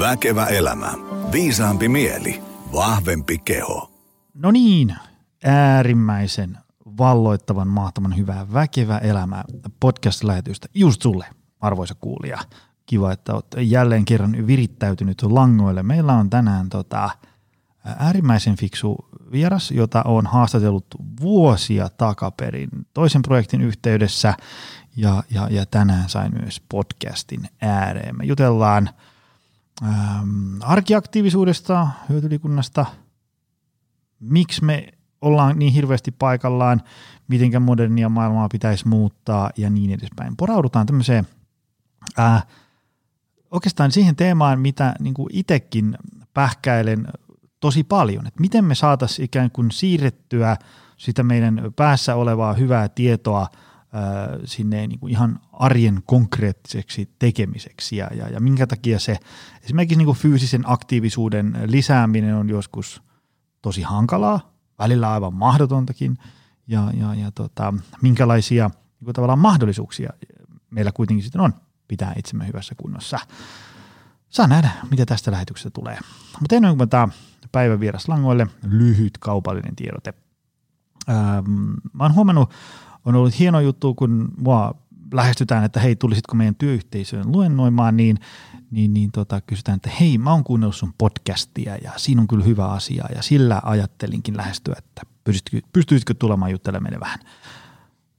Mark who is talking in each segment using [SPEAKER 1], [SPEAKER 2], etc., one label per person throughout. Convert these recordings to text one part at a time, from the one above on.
[SPEAKER 1] Väkevä elämä. Viisaampi mieli. Vahvempi keho.
[SPEAKER 2] No niin, äärimmäisen valloittavan, mahtavan hyvää Väkevä elämä podcast-lähetystä just sulle, arvoisa kuulija. Kiva, että olet jälleen kerran virittäytynyt langoille. Meillä on tänään tota, äärimmäisen fiksu vieras, jota on haastatellut vuosia takaperin toisen projektin yhteydessä ja, ja, ja tänään sain myös podcastin ääreen. Me jutellaan ähm, arkiaktiivisuudesta, hyötyliikunnasta, miksi me ollaan niin hirveästi paikallaan, mitenkä modernia maailmaa pitäisi muuttaa? Ja niin edespäin. Poraudutaan tämmöiseen äh, oikeastaan siihen teemaan, mitä niin itsekin pähkäilen tosi paljon, että miten me saataisiin ikään kuin siirrettyä sitä meidän päässä olevaa hyvää tietoa – sinne niin kuin ihan arjen konkreettiseksi tekemiseksi ja, ja, ja minkä takia se esimerkiksi niin kuin fyysisen aktiivisuuden lisääminen on joskus tosi hankalaa, välillä aivan mahdotontakin ja, ja, ja tota, minkälaisia niin kuin tavallaan mahdollisuuksia meillä kuitenkin sitten on pitää itsemme hyvässä kunnossa. Saa nähdä, mitä tästä lähetyksestä tulee. Mutta ennen kuin tämä päivän vieras langoille, lyhyt kaupallinen tiedote. Ähm, mä oon huomannut on ollut hieno juttu, kun mua lähestytään, että hei, tulisitko meidän työyhteisöön luennoimaan, niin, niin, niin tota, kysytään, että hei, mä oon kuunnellut sun podcastia ja siinä on kyllä hyvä asia ja sillä ajattelinkin lähestyä, että pystyisitkö tulemaan juttelemaan meille vähän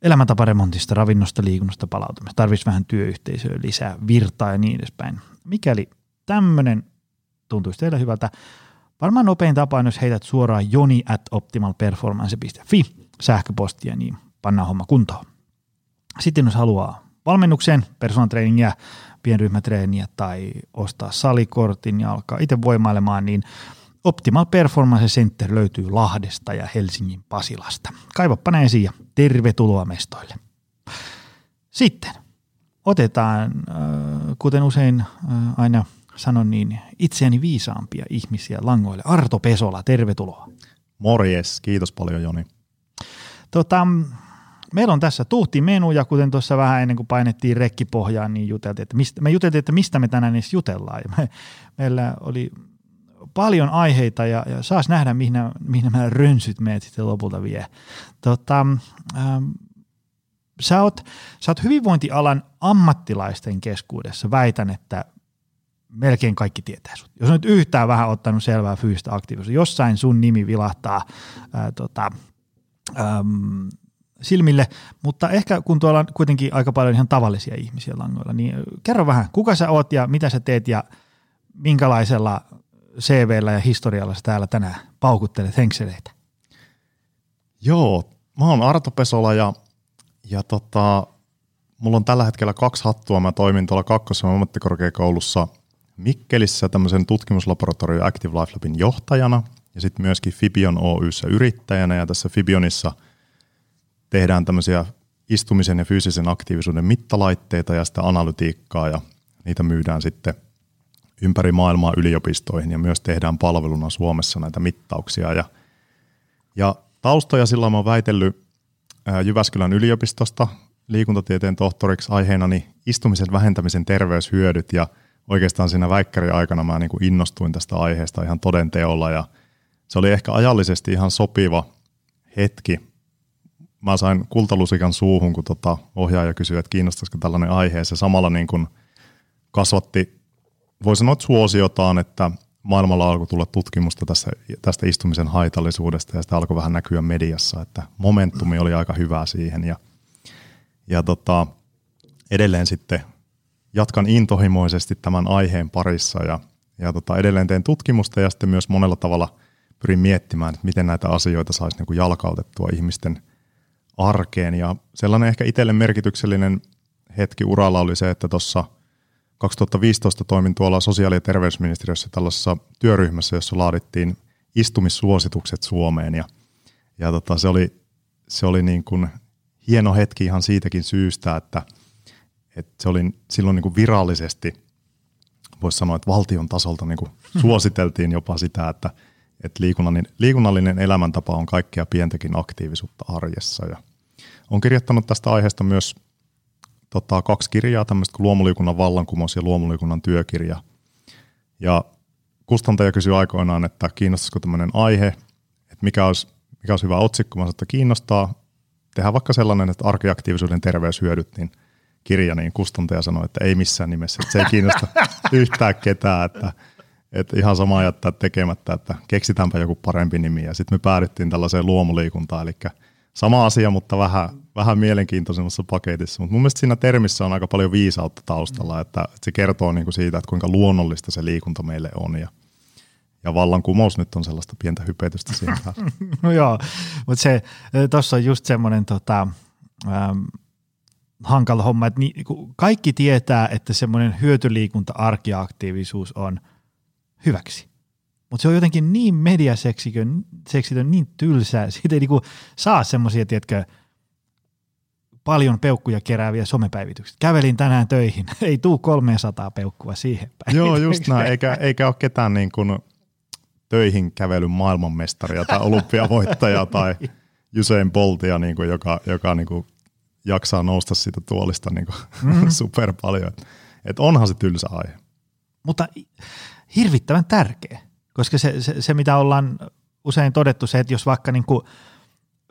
[SPEAKER 2] elämäntaparemontista, ravinnosta, liikunnasta, palautumista, tarvitsisi vähän työyhteisöä lisää, virtaa ja niin edespäin. Mikäli tämmöinen tuntuisi teille hyvältä, varmaan nopein tapa on, jos heität suoraan joni at optimalperformance.fi sähköpostia, niin pannaan homma kuntoon. Sitten jos haluaa valmennukseen, personal trainingia, pienryhmätreeniä tai ostaa salikortin ja alkaa itse voimailemaan, niin Optimal Performance Center löytyy Lahdesta ja Helsingin Pasilasta. Kaivappa ne esiin ja tervetuloa mestoille. Sitten otetaan, äh, kuten usein äh, aina sanon, niin itseäni viisaampia ihmisiä langoille. Arto Pesola, tervetuloa.
[SPEAKER 3] Morjes, kiitos paljon Joni.
[SPEAKER 2] Tota, meillä on tässä tuhti menu ja kuten tuossa vähän ennen kuin painettiin rekkipohjaan, niin juteltiin, että mistä, me juteltiin, että mistä me tänään edes jutellaan. Ja me, meillä oli paljon aiheita ja, ja saas nähdä, mihin, mihin nämä rönsyt meidät sitten lopulta vie. Tota, ähm, sä, oot, sä oot hyvinvointialan ammattilaisten keskuudessa, väitän, että melkein kaikki tietää sut. Jos nyt yhtään vähän ottanut selvää fyysistä aktiivisuutta, jossain sun nimi vilahtaa ää, tota, äm, silmille, mutta ehkä kun tuolla on kuitenkin aika paljon ihan tavallisia ihmisiä langoilla, niin kerro vähän, kuka sä oot ja mitä sä teet ja minkälaisella CVllä ja historialla sä täällä tänään paukuttelet henkseleitä?
[SPEAKER 3] Joo, mä oon Arto Pesola ja, ja tota, mulla on tällä hetkellä kaksi hattua. Mä toimin tuolla Kakkosen ammattikorkeakoulussa Mikkelissä tämmöisen tutkimuslaboratorio Active Life Labin johtajana ja sitten myöskin Fibion Oyssä yrittäjänä ja tässä Fibionissa – tehdään tämmöisiä istumisen ja fyysisen aktiivisuuden mittalaitteita ja sitä analytiikkaa ja niitä myydään sitten ympäri maailmaa yliopistoihin ja myös tehdään palveluna Suomessa näitä mittauksia. Ja, ja taustoja silloin mä oon väitellyt Jyväskylän yliopistosta liikuntatieteen tohtoriksi aiheenani istumisen vähentämisen terveyshyödyt ja oikeastaan siinä väikkäriaikana mä niin kuin innostuin tästä aiheesta ihan todenteolla ja se oli ehkä ajallisesti ihan sopiva hetki mä sain kultalusikan suuhun, kun tota ohjaaja kysyi, että kiinnostaisiko tällainen aihe. Se samalla niin kuin kasvatti, voi sanoa, että suosiotaan, että maailmalla alkoi tulla tutkimusta tästä, tästä istumisen haitallisuudesta ja sitä alkoi vähän näkyä mediassa, että momentumi oli aika hyvä siihen ja, ja tota, edelleen sitten jatkan intohimoisesti tämän aiheen parissa ja, ja tota, edelleen teen tutkimusta ja sitten myös monella tavalla pyrin miettimään, että miten näitä asioita saisi niin kuin jalkautettua ihmisten – arkeen. Ja sellainen ehkä itselle merkityksellinen hetki uralla oli se, että tuossa 2015 toimin tuolla sosiaali- ja terveysministeriössä tällaisessa työryhmässä, jossa laadittiin istumissuositukset Suomeen. Ja, ja tota, se oli, se oli niin kuin hieno hetki ihan siitäkin syystä, että, että se oli silloin niin kuin virallisesti, voisi sanoa, että valtion tasolta niin kuin suositeltiin jopa sitä, että, että liikunnallinen, liikunnallinen elämäntapa on kaikkea pientäkin aktiivisuutta arjessa. Ja olen kirjoittanut tästä aiheesta myös tota, kaksi kirjaa, tämmöistä kuin Luomuliikunnan vallankumous ja Luomuliikunnan työkirja. Ja kustantaja kysyi aikoinaan, että kiinnostaisiko tämmöinen aihe, että mikä olisi, mikä olisi hyvä otsikko, mä sanoin, että kiinnostaa. Tehdään vaikka sellainen, että arkiaktiivisuuden terveyshyödyt, niin kirja, niin kustantaja sanoi, että ei missään nimessä, että se ei kiinnosta yhtään ketään, että, että ihan sama jättää tekemättä, että keksitäänpä joku parempi nimi. Ja sitten me päädyttiin tällaiseen luomuliikuntaan, eli sama asia, mutta vähän, vähän mielenkiintoisemmassa paketissa. Mutta mun mielestä siinä termissä on aika paljon viisautta taustalla, että, että se kertoo niinku siitä, että kuinka luonnollista se liikunta meille on. Ja, ja vallankumous nyt on sellaista pientä hypetystä siinä
[SPEAKER 2] No joo, mutta se, tuossa on just semmoinen tota, ähm, hankala homma, että ni, kaikki tietää, että semmoinen hyötyliikunta, arkiaktiivisuus on hyväksi. Mutta se on jotenkin niin mediaseksikön, seksitön, niin tylsää. Siitä ei niinku saa semmoisia, tiedätkö, paljon peukkuja kerääviä somepäivityksiä. Kävelin tänään töihin, ei tuu 300 peukkua siihen päin.
[SPEAKER 3] Joo, just näin, eikä, eikä ole ketään niin kuin töihin kävelyn maailmanmestaria tai olympiavoittajaa tai Usain Boltia, niin kuin, joka, joka niin kuin jaksaa nousta siitä tuolista niin kuin mm. super paljon. Et, et onhan se tylsä aihe.
[SPEAKER 2] Mutta hirvittävän tärkeä, koska se, se, se mitä ollaan usein todettu, se, että jos vaikka niin kuin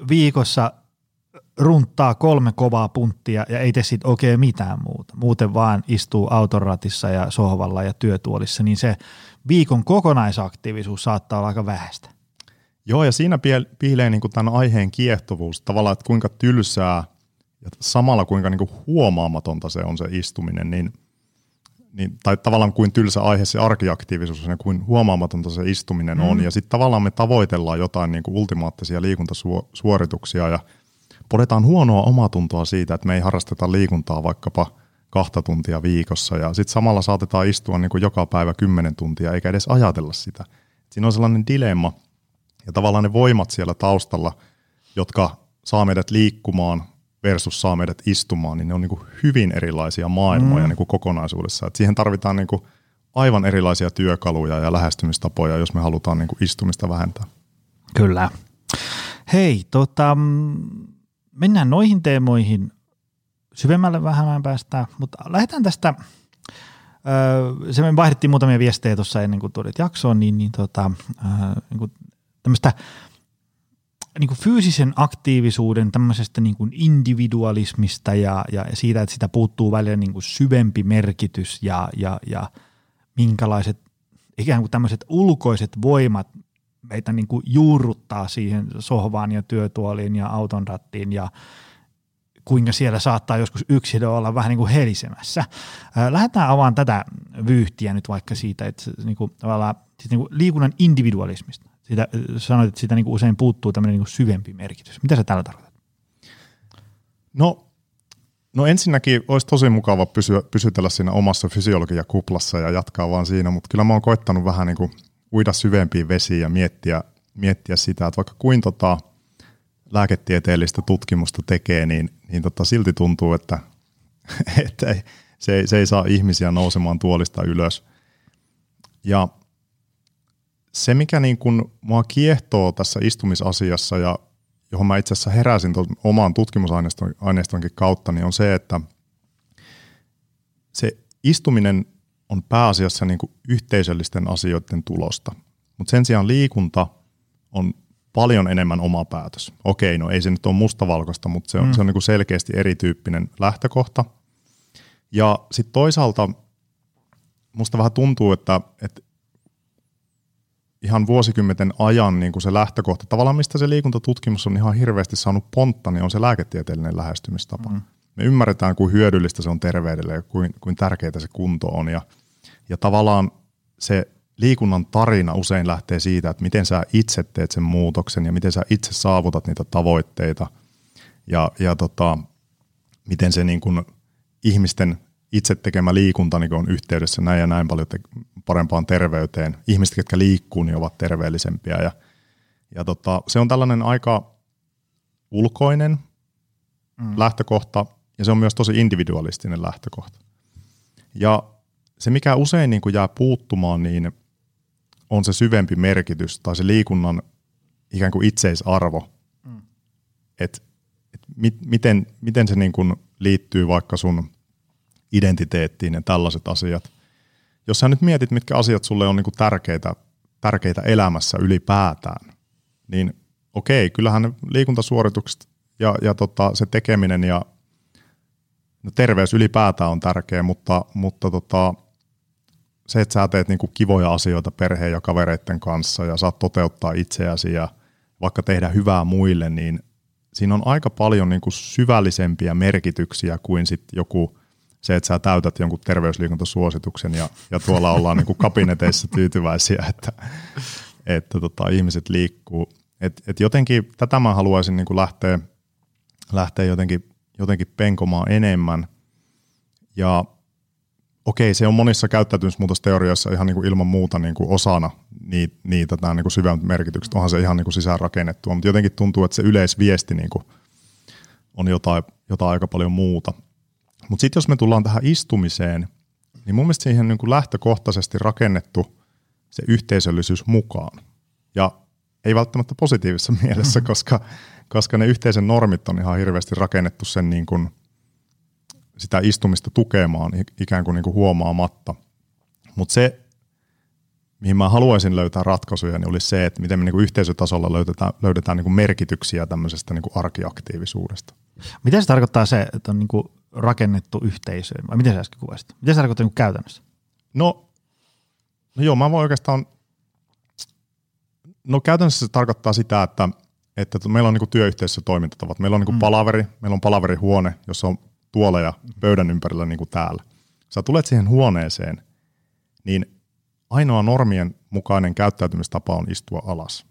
[SPEAKER 2] viikossa runttaa kolme kovaa punttia ja ei tee sitten oikein mitään muuta, muuten vaan istuu autoratissa ja sohvalla ja työtuolissa, niin se viikon kokonaisaktiivisuus saattaa olla aika vähäistä.
[SPEAKER 3] Joo, ja siinä piilee niin kuin tämän aiheen kiehtovuus, tavallaan, että kuinka tylsää ja samalla kuinka niin kuin huomaamatonta se on se istuminen, niin, niin, tai tavallaan kuin tylsä aihe se arkiaktiivisuus ja kuin huomaamatonta se istuminen mm. on. Ja sitten tavallaan me tavoitellaan jotain niin kuin ultimaattisia liikuntasuorituksia ja podetaan huonoa omatuntoa siitä, että me ei harrasteta liikuntaa vaikkapa kahta tuntia viikossa ja sitten samalla saatetaan istua niin kuin joka päivä kymmenen tuntia eikä edes ajatella sitä. Siinä on sellainen dilemma ja tavallaan ne voimat siellä taustalla, jotka saa meidät liikkumaan, versus saa meidät istumaan, niin ne on niin kuin hyvin erilaisia maailmoja mm. niin kuin kokonaisuudessa. Et siihen tarvitaan niin kuin aivan erilaisia työkaluja ja lähestymistapoja, jos me halutaan niin kuin istumista vähentää.
[SPEAKER 2] Kyllä. Hei, tota, mennään noihin teemoihin syvemmälle vähän päästä, mutta lähdetään tästä, öö, se me vaihdettiin muutamia viestejä tuossa ennen kuin tulit jaksoon, niin, niin, tota, öö, niin kuin tämmöistä niin kuin fyysisen aktiivisuuden tämmöisestä niin kuin individualismista ja, ja siitä, että sitä puuttuu välillä niin kuin syvempi merkitys ja, ja, ja minkälaiset ikään kuin tämmöiset ulkoiset voimat meitä niin kuin juurruttaa siihen sohvaan ja työtuoliin ja auton rattiin ja kuinka siellä saattaa joskus yksilö olla vähän niin kuin helisemässä. Lähdetään avaamaan tätä vyyhtiä nyt vaikka siitä, että niin kuin, siis niin kuin liikunnan individualismista siitä, sanoit, että siitä niin kuin usein puuttuu tämmöinen niin kuin syvempi merkitys. Mitä sä tällä tarkoitat?
[SPEAKER 3] No, no ensinnäkin olisi tosi mukava pysyä, pysytellä siinä omassa fysiologiakuplassa ja jatkaa vaan siinä, mutta kyllä mä oon koittanut vähän niin kuin uida syvempiin vesiin ja miettiä, miettiä sitä, että vaikka kuin tota lääketieteellistä tutkimusta tekee, niin, niin tota silti tuntuu, että, että ei, se, ei, se ei saa ihmisiä nousemaan tuolista ylös. Ja se, mikä niin kuin mua kiehtoo tässä istumisasiassa ja johon mä itse asiassa heräsin tuon oman tutkimusaineistonkin kautta, niin on se, että se istuminen on pääasiassa niin kuin yhteisöllisten asioiden tulosta. Mutta sen sijaan liikunta on paljon enemmän oma päätös. Okei, no ei se nyt ole mustavalkoista, mutta se on, mm. se on niin kuin selkeästi erityyppinen lähtökohta. Ja sitten toisaalta musta vähän tuntuu, että, että ihan vuosikymmenten ajan niin kuin se lähtökohta, tavallaan mistä se liikuntatutkimus on ihan hirveästi saanut pontta, niin on se lääketieteellinen lähestymistapa. Mm. Me ymmärretään, kuin hyödyllistä se on terveydelle ja kuin, kuin tärkeää se kunto on. Ja, ja tavallaan se liikunnan tarina usein lähtee siitä, että miten sä itse teet sen muutoksen ja miten sä itse saavutat niitä tavoitteita ja, ja tota, miten se niin kuin ihmisten itse tekemä liikunta niin on yhteydessä näin ja näin paljon te- parempaan terveyteen. Ihmiset, jotka liikkuu, niin ovat terveellisempiä. Ja, ja tota, se on tällainen aika ulkoinen mm. lähtökohta, ja se on myös tosi individualistinen lähtökohta. Ja se, mikä usein niin kuin jää puuttumaan, niin on se syvempi merkitys tai se liikunnan ikään kuin itseisarvo. Mm. Että et mit, miten, miten se niin kuin liittyy vaikka sun identiteettiin ja tällaiset asiat. jos sä nyt mietit, mitkä asiat sulle on niinku tärkeitä, tärkeitä elämässä ylipäätään, niin okei, kyllähän liikuntasuoritukset ja, ja tota, se tekeminen ja no terveys ylipäätään on tärkeä, mutta, mutta tota, se, että sä teet niinku kivoja asioita perheen ja kavereiden kanssa ja saat toteuttaa itseäsi ja vaikka tehdä hyvää muille, niin siinä on aika paljon niinku syvällisempiä merkityksiä kuin sit joku se, että sä täytät jonkun terveysliikuntasuosituksen ja, ja tuolla ollaan niinku kabineteissa tyytyväisiä, että, että tota, ihmiset liikkuu. Et, et jotenkin tätä mä haluaisin niinku lähteä, lähteä jotenkin, jotenkin penkomaan enemmän. Ja okei, se on monissa käyttäytymismuutosteorioissa ihan niin kuin ilman muuta niin kuin osana niitä, niitä tämä niin kuin syvemmät merkitykset. Onhan se ihan niin kuin sisään rakennettua, mutta jotenkin tuntuu, että se yleisviesti niin kuin on jotain, jotain aika paljon muuta. Mutta sitten jos me tullaan tähän istumiseen, niin mun mielestä siihen niin kuin lähtökohtaisesti rakennettu se yhteisöllisyys mukaan. Ja ei välttämättä positiivisessa mielessä, koska, koska ne yhteisen normit on ihan hirveästi rakennettu sen niin kuin sitä istumista tukemaan ikään kuin, niin kuin huomaamatta. Mutta se, mihin mä haluaisin löytää ratkaisuja, niin olisi se, että miten me niin kuin yhteisötasolla löydetään, löydetään niin kuin merkityksiä tämmöisestä niin kuin arkiaktiivisuudesta.
[SPEAKER 2] Mitä se tarkoittaa se, että on niin kuin rakennettu yhteisöön, vai miten sä äsken kuvasit? Mitä se tarkoittaa niin käytännössä?
[SPEAKER 3] No, no joo, mä voin oikeastaan, no käytännössä se tarkoittaa sitä, että, että meillä on niin kuin työyhteisössä toimintatavat. Meillä on niin kuin mm. palaveri, meillä on palaverihuone, jossa on tuoleja pöydän ympärillä niin kuin täällä. Sä tulet siihen huoneeseen, niin ainoa normien mukainen käyttäytymistapa on istua alas.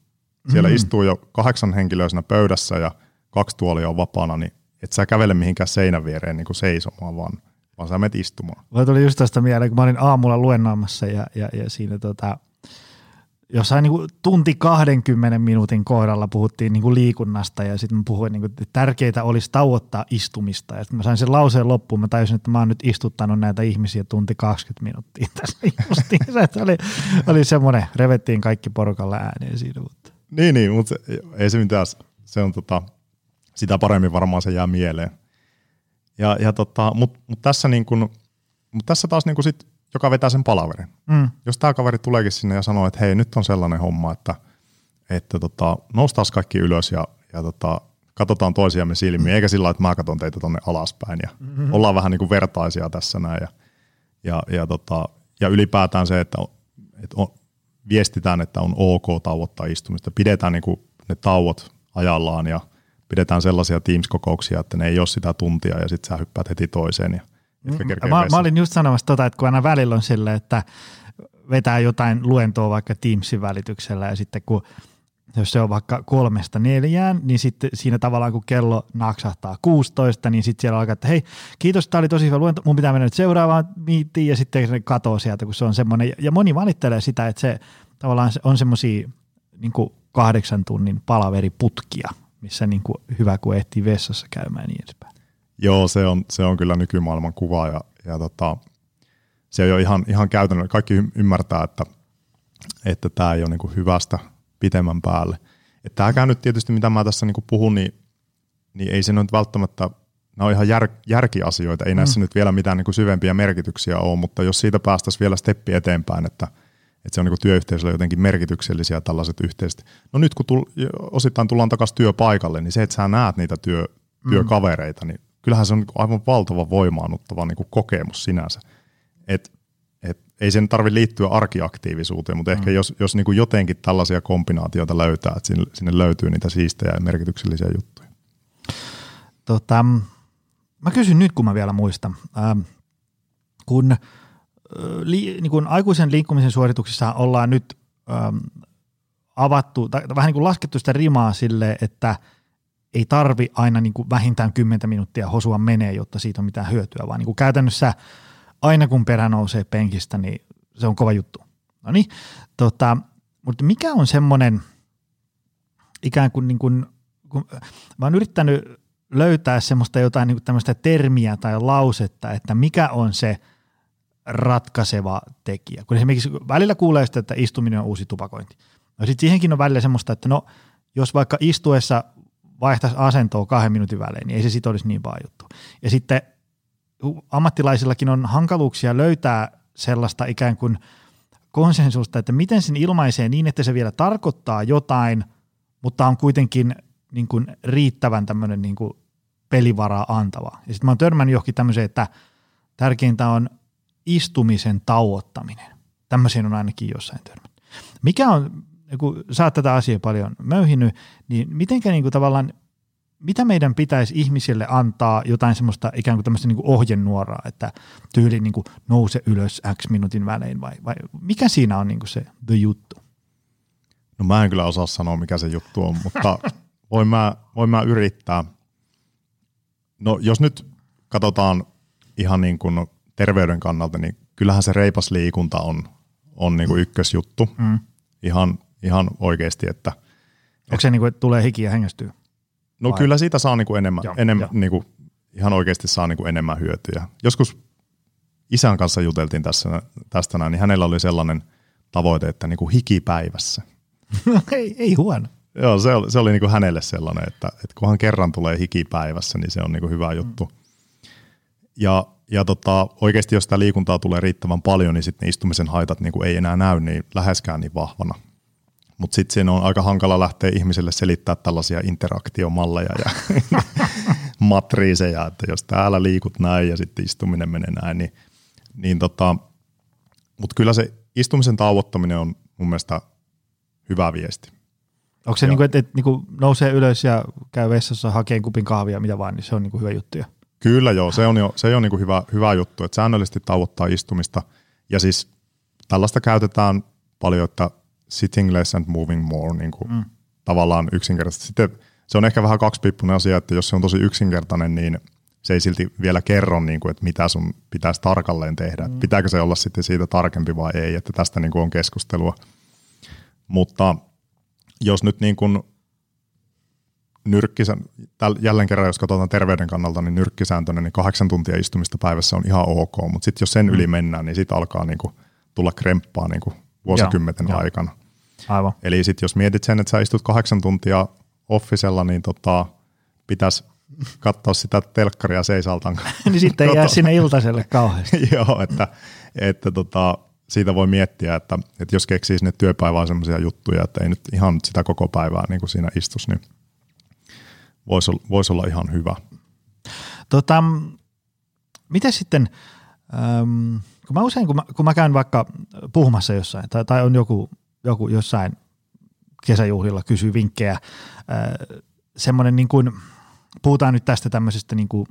[SPEAKER 3] Siellä mm. istuu jo kahdeksan henkilöisenä pöydässä ja kaksi tuolia on vapaana, niin et sä kävele mihinkään seinän viereen niin kuin seisomaan, vaan, vaan sä menet istumaan.
[SPEAKER 2] Mä tuli just tästä mieleen, kun mä olin aamulla luennoimassa ja, ja, ja siinä tota, jossain niin kuin tunti 20 minuutin kohdalla puhuttiin niin kuin liikunnasta ja sitten mä puhuin, niin kuin, että tärkeää olisi tauottaa istumista. Ja sitten mä sain sen lauseen loppuun, mä tajusin, että mä oon nyt istuttanut näitä ihmisiä tunti 20 minuuttia tässä justiinsa. Että oli, oli semmoinen, revettiin kaikki porukalla ääneen siinä. Mutta.
[SPEAKER 3] Niin, niin, mutta ei se mitään, se on tota, sitä paremmin varmaan se jää mieleen. Ja, ja tota, mutta mut tässä, niin kun, mut tässä taas niin sit joka vetää sen palaverin. Mm. Jos tämä kaveri tuleekin sinne ja sanoo, että hei, nyt on sellainen homma, että, että tota, noustaas kaikki ylös ja, ja tota, katsotaan toisiamme silmiin, eikä sillä että mä katson teitä tonne alaspäin ja mm-hmm. ollaan vähän niin kuin vertaisia tässä näin. Ja, ja, ja, tota, ja ylipäätään se, että, että on, viestitään, että on ok tauottaa istumista, pidetään niin kuin ne tauot ajallaan ja pidetään sellaisia Teams-kokouksia, että ne ei ole sitä tuntia ja sitten sä hyppäät heti toiseen ja
[SPEAKER 2] Mm, mä, mä olin just sanomassa tota, että kun aina välillä on silleen, että vetää jotain luentoa vaikka Teamsin välityksellä ja sitten kun jos se on vaikka kolmesta neljään, niin sitten siinä tavallaan kun kello naksahtaa 16, niin sitten siellä alkaa, että hei, kiitos, tämä oli tosi hyvä luento, mun pitää mennä nyt seuraavaan miittiin ja sitten se katoo sieltä, kun se on semmoinen, ja moni valittelee sitä, että se tavallaan on semmoisia niin kahdeksan tunnin palaveriputkia, missä niin kuin hyvä, kun ehtii vessassa käymään niin edespäin.
[SPEAKER 3] Joo, se on, se on kyllä nykymaailman kuva ja, ja tota, se on jo ihan, ihan käytännön. Kaikki ymmärtää, että, että tämä ei ole niin hyvästä pitemmän päälle. Että tämäkään nyt tietysti, mitä mä tässä niin puhun, niin, niin ei se nyt välttämättä, nämä on ihan jär, järkiasioita, ei näissä mm. nyt vielä mitään niin syvempiä merkityksiä ole, mutta jos siitä päästäisiin vielä steppi eteenpäin, että, että se on niin työyhteisöllä jotenkin merkityksellisiä tällaiset yhteiset. No nyt kun tull, osittain tullaan takaisin työpaikalle, niin se, että sä näet niitä työ, mm. työkavereita, niin kyllähän se on aivan valtava voimaannuttava niin kokemus sinänsä. Et, et, ei sen tarvitse liittyä arkiaktiivisuuteen, mutta mm. ehkä jos, jos niin jotenkin tällaisia kombinaatioita löytää, että sinne, sinne löytyy niitä siistejä ja merkityksellisiä juttuja.
[SPEAKER 2] Tota, mä kysyn nyt, kun mä vielä muistan. Ähm, kun, li, niin kun aikuisen liikkumisen suorituksissa ollaan nyt ähm, avattu, tai vähän niin kuin laskettu sitä rimaa sille, että – ei tarvi aina niin kuin vähintään 10 minuuttia hosua menee, jotta siitä on mitään hyötyä, vaan niin kuin käytännössä aina kun perä nousee penkistä, niin se on kova juttu. No niin, tota, mutta mikä on semmoinen ikään kuin, niin kuin kun mä oon yrittänyt löytää semmoista jotain niin kuin tämmöistä termiä tai lausetta, että mikä on se ratkaiseva tekijä. Kun esimerkiksi välillä kuulee sitä, että istuminen on uusi tupakointi. No sitten siihenkin on välillä semmoista, että no jos vaikka istuessa vaihtaisi asentoa kahden minuutin välein, niin ei se sitten olisi niin paha juttu. Ja sitten ammattilaisillakin on hankaluuksia löytää sellaista ikään kuin konsensusta, että miten sen ilmaisee niin, että se vielä tarkoittaa jotain, mutta on kuitenkin niin kuin riittävän tämmöinen niin kuin pelivaraa antava. Ja sitten mä oon törmännyt johonkin tämmöiseen, että tärkeintä on istumisen tauottaminen. Tämmöisiin on ainakin jossain törmännyt. Mikä on, kun sä oot tätä asiaa paljon möyhinyt, niin mitenkä niin kuin tavallaan, mitä meidän pitäisi ihmisille antaa jotain semmoista ikään kuin tämmöistä niin kuin ohjenuoraa, että tyyli niin kuin nouse ylös X minuutin välein vai, vai mikä siinä on niin kuin se the juttu?
[SPEAKER 3] No mä en kyllä osaa sanoa, mikä se juttu on, mutta voin mä, voin mä yrittää. No jos nyt katsotaan ihan niin kuin terveyden kannalta, niin kyllähän se reipas liikunta on, on niin kuin ykkösjuttu. Mm. Ihan, ihan oikeasti, että...
[SPEAKER 2] Onko se niin kuin, että tulee hiki ja hengästyy?
[SPEAKER 3] No Vai? kyllä siitä saa niin kuin enemmän, joo, enemmän joo. Niin kuin, ihan oikeasti saa niin kuin enemmän hyötyjä. Joskus isän kanssa juteltiin tässä, tästä näin, niin hänellä oli sellainen tavoite, että niin kuin hikipäivässä.
[SPEAKER 2] ei, ei huono.
[SPEAKER 3] Joo, se oli, se oli niin kuin hänelle sellainen, että, että kunhan kerran tulee hikipäivässä, niin se on niin kuin hyvä juttu. Mm. Ja, ja tota, oikeasti jos sitä liikuntaa tulee riittävän paljon, niin sitten istumisen haitat niin kuin ei enää näy niin läheskään niin vahvana. Mutta sitten siinä on aika hankala lähteä ihmiselle selittää tällaisia interaktiomalleja ja matriiseja, että jos täällä liikut näin ja sitten istuminen menee näin, niin, niin tota, mutta kyllä se istumisen tauottaminen on mun mielestä hyvä viesti.
[SPEAKER 2] Onko se, niin kuin, että, että niin kuin nousee ylös ja käy vessassa hakeen kupin kahvia, mitä vaan, niin se on niin kuin hyvä juttu?
[SPEAKER 3] Kyllä joo, se on jo, se on niin kuin hyvä, hyvä juttu, että säännöllisesti tauottaa istumista. Ja siis tällaista käytetään paljon, että sitting less and moving more, niin kuin mm. tavallaan yksinkertaisesti. Sitten se on ehkä vähän kaksipiippunen asia, että jos se on tosi yksinkertainen, niin se ei silti vielä kerro, niin kuin, että mitä sun pitäisi tarkalleen tehdä. Mm. Pitääkö se olla sitten siitä tarkempi vai ei, että tästä niin kuin on keskustelua. Mutta jos nyt niin kuin nyrkkisän, jälleen kerran jos katsotaan terveyden kannalta, niin nyrkkisääntöinen, niin kahdeksan tuntia istumista päivässä on ihan ok, mutta sitten jos sen mm. yli mennään, niin sitten alkaa niin kuin tulla kremppaa niin kuin vuosikymmenten Joo, aikana.
[SPEAKER 2] Aivan.
[SPEAKER 3] Eli sitten jos mietit sen, että sä istut kahdeksan tuntia offisella, niin tota, pitäisi katsoa sitä telkkaria seisaltaan.
[SPEAKER 2] niin sitten ei jää sinne iltaiselle kauheasti.
[SPEAKER 3] Joo, että, että tota, siitä voi miettiä, että, että jos keksii sinne työpäivään sellaisia juttuja, että ei nyt ihan sitä koko päivää niin kuin siinä istus, niin voisi olla, vois olla ihan hyvä.
[SPEAKER 2] Tota, miten sitten, ähm, kun mä usein, kun mä, kun mä käyn vaikka puhumassa jossain, tai, tai on joku, joku jossain kesäjuhlilla kysyy vinkkejä, äh, semmoinen niin kuin, puhutaan nyt tästä tämmöisestä niin kuin,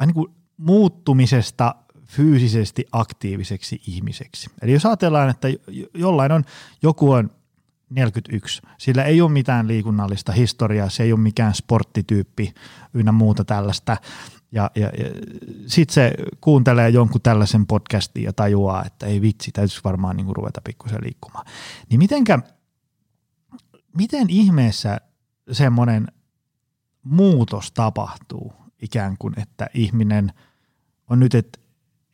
[SPEAKER 2] niin kuin muuttumisesta fyysisesti aktiiviseksi ihmiseksi. Eli jos ajatellaan, että jollain on, joku on 41, sillä ei ole mitään liikunnallista historiaa, se ei ole mikään sporttityyppi ynnä muuta tällaista, ja, ja, ja sitten se kuuntelee jonkun tällaisen podcastin ja tajuaa, että ei vitsi, täytyisi varmaan niin ruveta pikkusen liikkumaan. Niin mitenkä, miten ihmeessä semmoinen muutos tapahtuu ikään kuin, että ihminen on nyt, että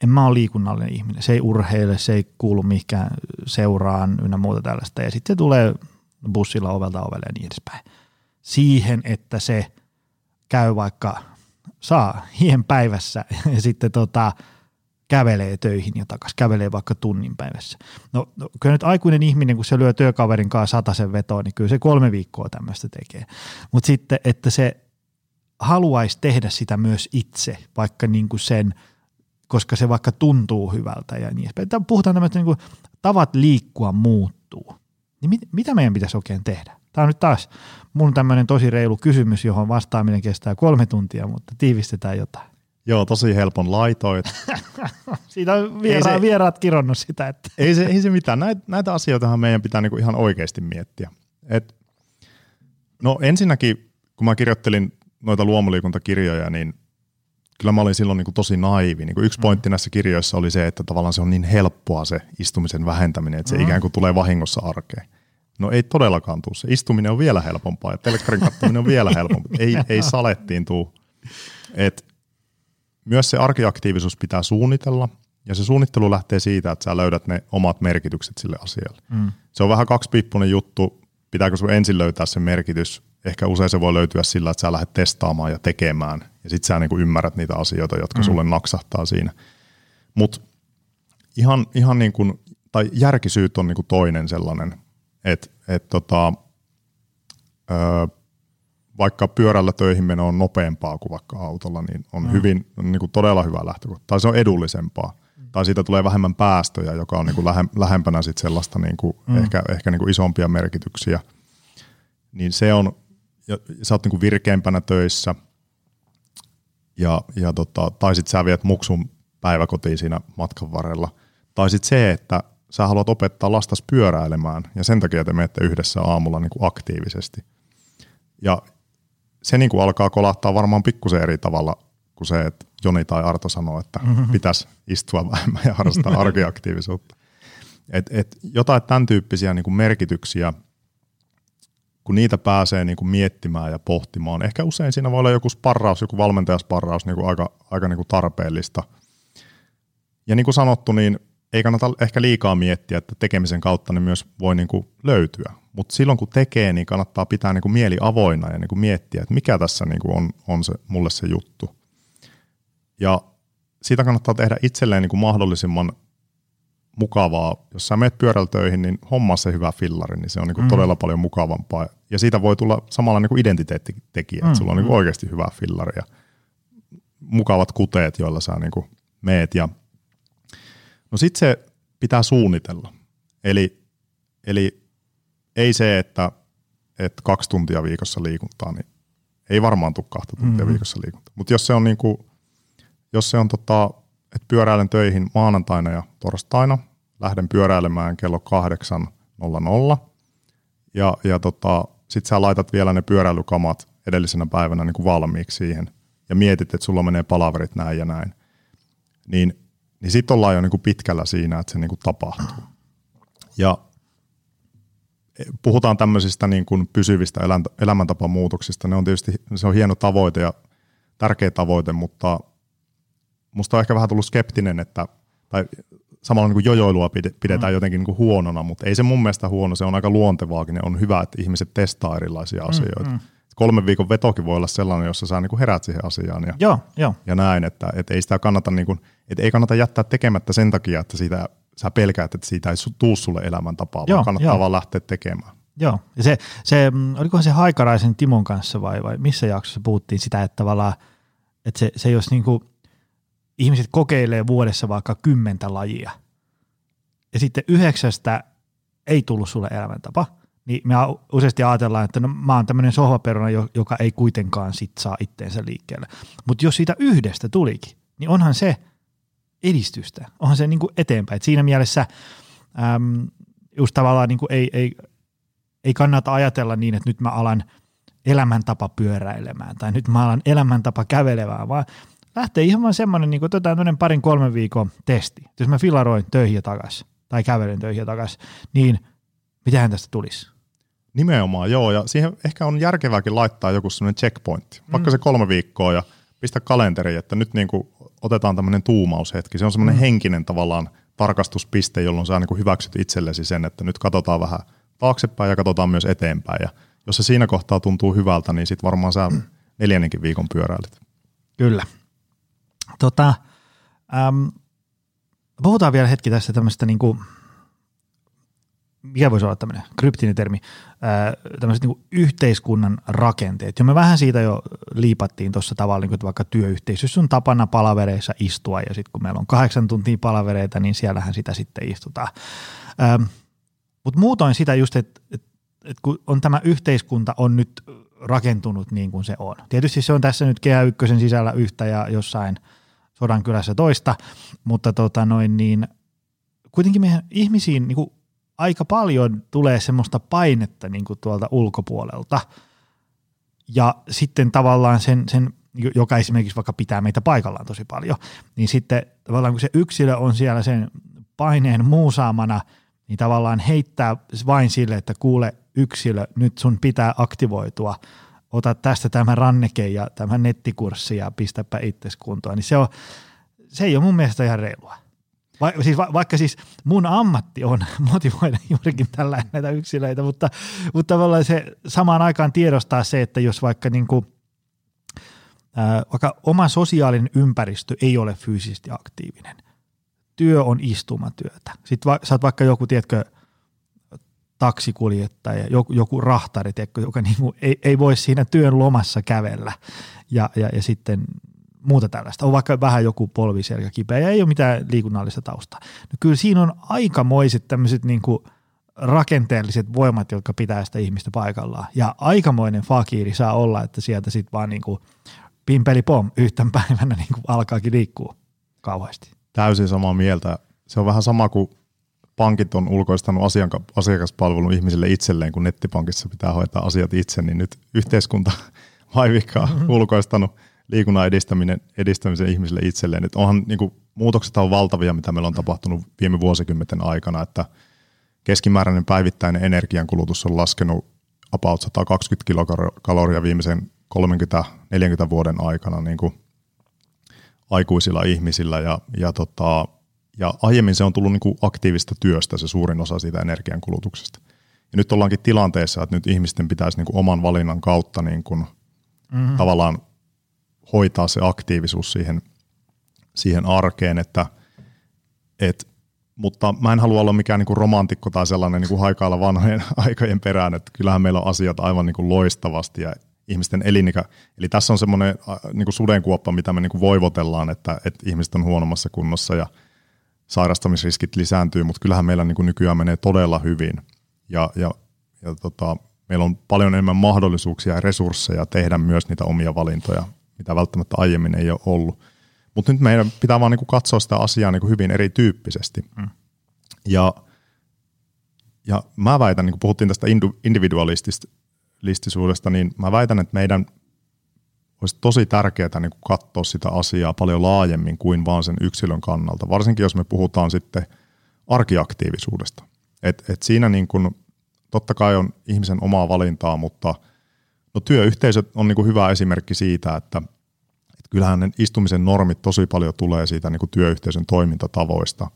[SPEAKER 2] en mä ole liikunnallinen ihminen, se ei urheile, se ei kuulu mihinkään seuraan ynnä muuta tällaista. Ja sitten se tulee bussilla ovelta ovelle ja niin edespäin. Siihen, että se käy vaikka, saa hien päivässä ja sitten tota, kävelee töihin ja takaisin, kävelee vaikka tunnin päivässä. No, no kyllä nyt aikuinen ihminen, kun se lyö työkaverin kanssa sen vetoon, niin kyllä se kolme viikkoa tämmöistä tekee. Mutta sitten, että se haluaisi tehdä sitä myös itse, vaikka niin kuin sen – koska se vaikka tuntuu hyvältä ja niin edespäin. Puhutaan tämmöistä niin kuin, tavat liikkua muuttuu. Niin mit, mitä meidän pitäisi oikein tehdä? Tämä on nyt taas mun tämmöinen tosi reilu kysymys, johon vastaaminen kestää kolme tuntia, mutta tiivistetään jotain.
[SPEAKER 3] Joo, tosi helpon laitoit.
[SPEAKER 2] Siitä on viera- se, vieraat kironnut sitä. Että.
[SPEAKER 3] ei, se, ei se mitään. Näitä, näitä asioita meidän pitää niinku ihan oikeasti miettiä. Et, no ensinnäkin, kun mä kirjoittelin noita luomuliikuntakirjoja, niin kyllä mä olin silloin niin kuin tosi naivi. Niin kuin yksi mm. pointti näissä kirjoissa oli se, että tavallaan se on niin helppoa se istumisen vähentäminen, että se mm. ikään kuin tulee vahingossa arkeen. No ei todellakaan tule. Se istuminen on vielä helpompaa ja telkkarin katsominen on vielä helpompaa. Ei, ei salettiin tuu. Et myös se arkiaktiivisuus pitää suunnitella ja se suunnittelu lähtee siitä, että sä löydät ne omat merkitykset sille asialle. Mm. Se on vähän kaksipiippunen juttu. Pitääkö sun ensin löytää se merkitys ehkä usein se voi löytyä sillä, että sä lähdet testaamaan ja tekemään, ja sitten sä niin kuin ymmärrät niitä asioita, jotka mm. sulle naksahtaa siinä. Mutta ihan, ihan niin kuin, tai järkisyyt on niin kuin toinen sellainen, että et tota, ö, vaikka pyörällä töihin meno on nopeampaa kuin vaikka autolla, niin on mm. hyvin, niin kuin todella hyvä lähtökohta. Tai se on edullisempaa. Mm. Tai siitä tulee vähemmän päästöjä, joka on niin kuin lähe, lähempänä sit sellaista niin kuin mm. ehkä, ehkä niin kuin isompia merkityksiä. Niin se on, ja sä oot niin kuin virkeämpänä töissä, ja, ja tota, tai sitten sä viet muksun päiväkotiin siinä matkan varrella. Tai sitten se, että sä haluat opettaa lastas pyöräilemään, ja sen takia te menette yhdessä aamulla niin kuin aktiivisesti. Ja se niin kuin alkaa kolahtaa varmaan pikkusen eri tavalla kuin se, että Joni tai Arto sanoo, että mm-hmm. pitäisi istua vähemmän ja harrastaa arkiaktiivisuutta. Et, et jotain tämän tyyppisiä niin kuin merkityksiä, kun niitä pääsee niin kuin miettimään ja pohtimaan. Ehkä usein siinä voi olla joku sparraus, joku valmentajasparraus niin kuin aika, aika niin kuin tarpeellista. Ja niin kuin sanottu, niin ei kannata ehkä liikaa miettiä, että tekemisen kautta ne myös voi niin kuin löytyä. Mutta silloin kun tekee, niin kannattaa pitää niin kuin mieli avoinna ja niin kuin miettiä, että mikä tässä niin kuin on, on se, mulle se juttu. Ja siitä kannattaa tehdä itselleen niin kuin mahdollisimman mukavaa. Jos sä menet pyörällä töihin, niin homma se hyvä fillari, niin se on niin kuin mm. todella paljon mukavampaa. Ja siitä voi tulla samalla niin kuin identiteettitekijä, mm. että sulla on niin kuin oikeasti hyvä fillari ja mukavat kuteet, joilla sä niin kuin meet. Ja no sitten se pitää suunnitella. Eli, eli ei se, että, että kaksi tuntia viikossa liikuntaa, niin ei varmaan tule kahta tuntia mm-hmm. viikossa liikuntaa. Mutta jos se on, niinku, jos se on tota, että pyöräilen töihin maanantaina ja torstaina, lähden pyöräilemään kello 8.00 ja, ja tota, sitten sä laitat vielä ne pyöräilykamat edellisenä päivänä niin kuin valmiiksi siihen. Ja mietit, että sulla menee palaverit näin ja näin, niin, niin sitten ollaan jo niin kuin pitkällä siinä, että se niin kuin tapahtuu. Ja puhutaan tämmöisistä niin kuin pysyvistä elämäntapamuutoksista, ne on tietysti se on hieno tavoite ja tärkeä tavoite, mutta musta on ehkä vähän tullut skeptinen, että tai samalla niin kuin jojoilua pidetään mm. jotenkin niin kuin huonona, mutta ei se mun mielestä huono, se on aika luontevaakin ja on hyvä, että ihmiset testaa erilaisia mm, asioita. Mm. Kolmen viikon vetokin voi olla sellainen, jossa sä niin kuin herät siihen asiaan ja,
[SPEAKER 2] joo, joo.
[SPEAKER 3] ja näin, että, että ei sitä kannata, niin kuin, että ei kannata jättää tekemättä sen takia, että siitä sä pelkäät, että siitä ei tuu sulle elämäntapaa, Joo, vaan kannattaa jo. vaan lähteä tekemään.
[SPEAKER 2] Joo, ja se, se, mm, olikohan se Haikaraisen Timon kanssa vai, vai missä jaksossa puhuttiin sitä, että tavallaan, että se, se jos niinku, ihmiset kokeilee vuodessa vaikka kymmentä lajia, ja sitten yhdeksästä ei tullut sulle elämäntapa, niin me useasti ajatellaan, että no, mä oon tämmöinen sohvaperuna, joka ei kuitenkaan sit saa itteensä liikkeelle. Mutta jos siitä yhdestä tulikin, niin onhan se – edistystä. Onhan se niin kuin eteenpäin. Et siinä mielessä äm, just tavallaan niin kuin ei, ei, ei kannata ajatella niin, että nyt mä alan elämäntapa pyöräilemään tai nyt mä alan elämäntapa kävelevään, vaan lähtee ihan vaan semmoinen, niin otetaan parin kolmen viikon testi. Jos mä filaroin töihin takaisin tai kävelen töihin takaisin, niin mitähän tästä tulisi?
[SPEAKER 3] Nimenomaan, joo, ja siihen ehkä on järkevääkin laittaa joku semmoinen checkpoint, vaikka mm. se kolme viikkoa ja pistä kalenteri, että nyt niin kuin otetaan tämmöinen tuumaushetki. Se on semmoinen mm. henkinen tavallaan tarkastuspiste, jolloin sä niin hyväksyt itsellesi sen, että nyt katsotaan vähän taaksepäin ja katsotaan myös eteenpäin. Ja jos se siinä kohtaa tuntuu hyvältä, niin sitten varmaan sä mm. neljännenkin viikon pyöräilet.
[SPEAKER 2] Kyllä. Tota, äm, puhutaan vielä hetki tästä tämmöistä niin kuin mikä voisi olla tämmöinen kryptinen termi, tämmöiset niin yhteiskunnan rakenteet. Jo me vähän siitä jo liipattiin tuossa tavalla, niin että vaikka työyhteisössä on tapana palavereissa istua, ja sitten kun meillä on kahdeksan tuntia palavereita, niin siellähän sitä sitten istutaan. Mutta muutoin sitä just, että et, et kun on tämä yhteiskunta on nyt rakentunut niin kuin se on. Tietysti se on tässä nyt kehä ykkösen sisällä yhtä ja jossain sodan kylässä toista, mutta tota noin niin, kuitenkin meidän ihmisiin niin kuin aika paljon tulee semmoista painetta niin kuin tuolta ulkopuolelta. Ja sitten tavallaan sen, sen, joka esimerkiksi vaikka pitää meitä paikallaan tosi paljon, niin sitten tavallaan kun se yksilö on siellä sen paineen muusaamana, niin tavallaan heittää vain sille, että kuule yksilö, nyt sun pitää aktivoitua, ota tästä tämä ranneke ja tämä nettikurssi ja pistäpä itsesi kuntoon, niin se, on, se ei ole mun mielestä ihan reilua. Va, siis va, vaikka siis mun ammatti on motivoida juurikin tällä näitä yksilöitä, mutta, mutta tavallaan se samaan aikaan tiedostaa se, että jos vaikka niin kuin, vaikka oma sosiaalinen ympäristö ei ole fyysisesti aktiivinen, työ on istumatyötä. Sitten va, sä oot vaikka joku, tiedätkö, taksikuljettaja, joku, joku rahtari, tiedätkö, joka niinku ei, ei voi siinä työn lomassa kävellä ja, ja, ja sitten muuta tällaista. On vaikka vähän joku polviselkä kipeä ja ei ole mitään liikunnallista taustaa. No kyllä siinä on aikamoiset tämmöiset niinku rakenteelliset voimat, jotka pitää sitä ihmistä paikallaan. Ja aikamoinen fakiiri saa olla, että sieltä sitten vaan niinku pimpeli pom yhten päivänä niinku alkaakin liikkua kauheasti.
[SPEAKER 3] Täysin samaa mieltä. Se on vähän sama kuin pankit on ulkoistanut asiakaspalvelun ihmisille itselleen, kun nettipankissa pitää hoitaa asiat itse, niin nyt yhteiskunta vaivikkaa mm-hmm. ulkoistanut liikunnan edistäminen, edistämisen ihmisille itselleen. Et onhan, niin kuin, muutokset on valtavia, mitä meillä on tapahtunut viime vuosikymmenten aikana, että keskimääräinen päivittäinen energiankulutus on laskenut about 120 kilokaloria viimeisen 30-40 vuoden aikana niin kuin aikuisilla ihmisillä ja, ja, tota, ja aiemmin se on tullut niin kuin aktiivista työstä se suurin osa siitä energiankulutuksesta. Ja nyt ollaankin tilanteessa, että nyt ihmisten pitäisi niin kuin oman valinnan kautta niin kuin mm-hmm. tavallaan hoitaa se aktiivisuus siihen, siihen arkeen, että et, mutta mä en halua olla mikään niin kuin romantikko tai sellainen niin kuin haikailla vanhojen aikojen perään, että kyllähän meillä on asiat aivan niin kuin loistavasti ja ihmisten elinikä. Eli tässä on semmoinen niin kuin sudenkuoppa, mitä me niin kuin voivotellaan, että, että ihmiset on huonommassa kunnossa ja sairastamisriskit lisääntyy, mutta kyllähän meillä niin kuin nykyään menee todella hyvin. Ja, ja, ja tota, meillä on paljon enemmän mahdollisuuksia ja resursseja tehdä myös niitä omia valintoja mitä välttämättä aiemmin ei ole ollut. Mutta nyt meidän pitää vaan niinku katsoa sitä asiaa niinku hyvin erityyppisesti. Mm. Ja, ja mä väitän, niin kun puhuttiin tästä individualistisuudesta, niin mä väitän, että meidän olisi tosi tärkeää niin katsoa sitä asiaa paljon laajemmin kuin vaan sen yksilön kannalta, varsinkin jos me puhutaan sitten arkiaktiivisuudesta. Et, et siinä niin kun, totta kai on ihmisen omaa valintaa, mutta – No työyhteisöt on niin kuin hyvä esimerkki siitä, että, että kyllähän ne istumisen normit tosi paljon tulee siitä niin kuin työyhteisön toimintatavoista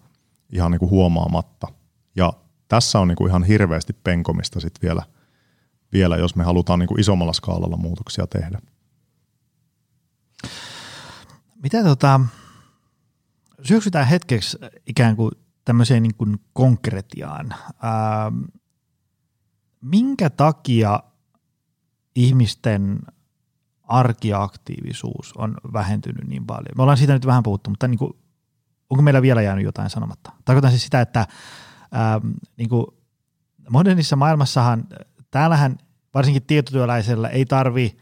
[SPEAKER 3] ihan niin kuin huomaamatta. Ja tässä on niin kuin ihan hirveästi penkomista sit vielä, vielä, jos me halutaan niin kuin isommalla skaalalla muutoksia tehdä.
[SPEAKER 2] Mitä tota, syöksytään hetkeksi ikään kuin tämmöiseen niin kuin konkretiaan. Ää, minkä takia ihmisten arkiaktiivisuus on vähentynyt niin paljon. Me ollaan siitä nyt vähän puhuttu, mutta niin kuin, onko meillä vielä jäänyt jotain sanomatta? Tarkoitan siis sitä, että ää, niin kuin modernissa maailmassahan, täällähän varsinkin tietotyöläisellä ei tarvi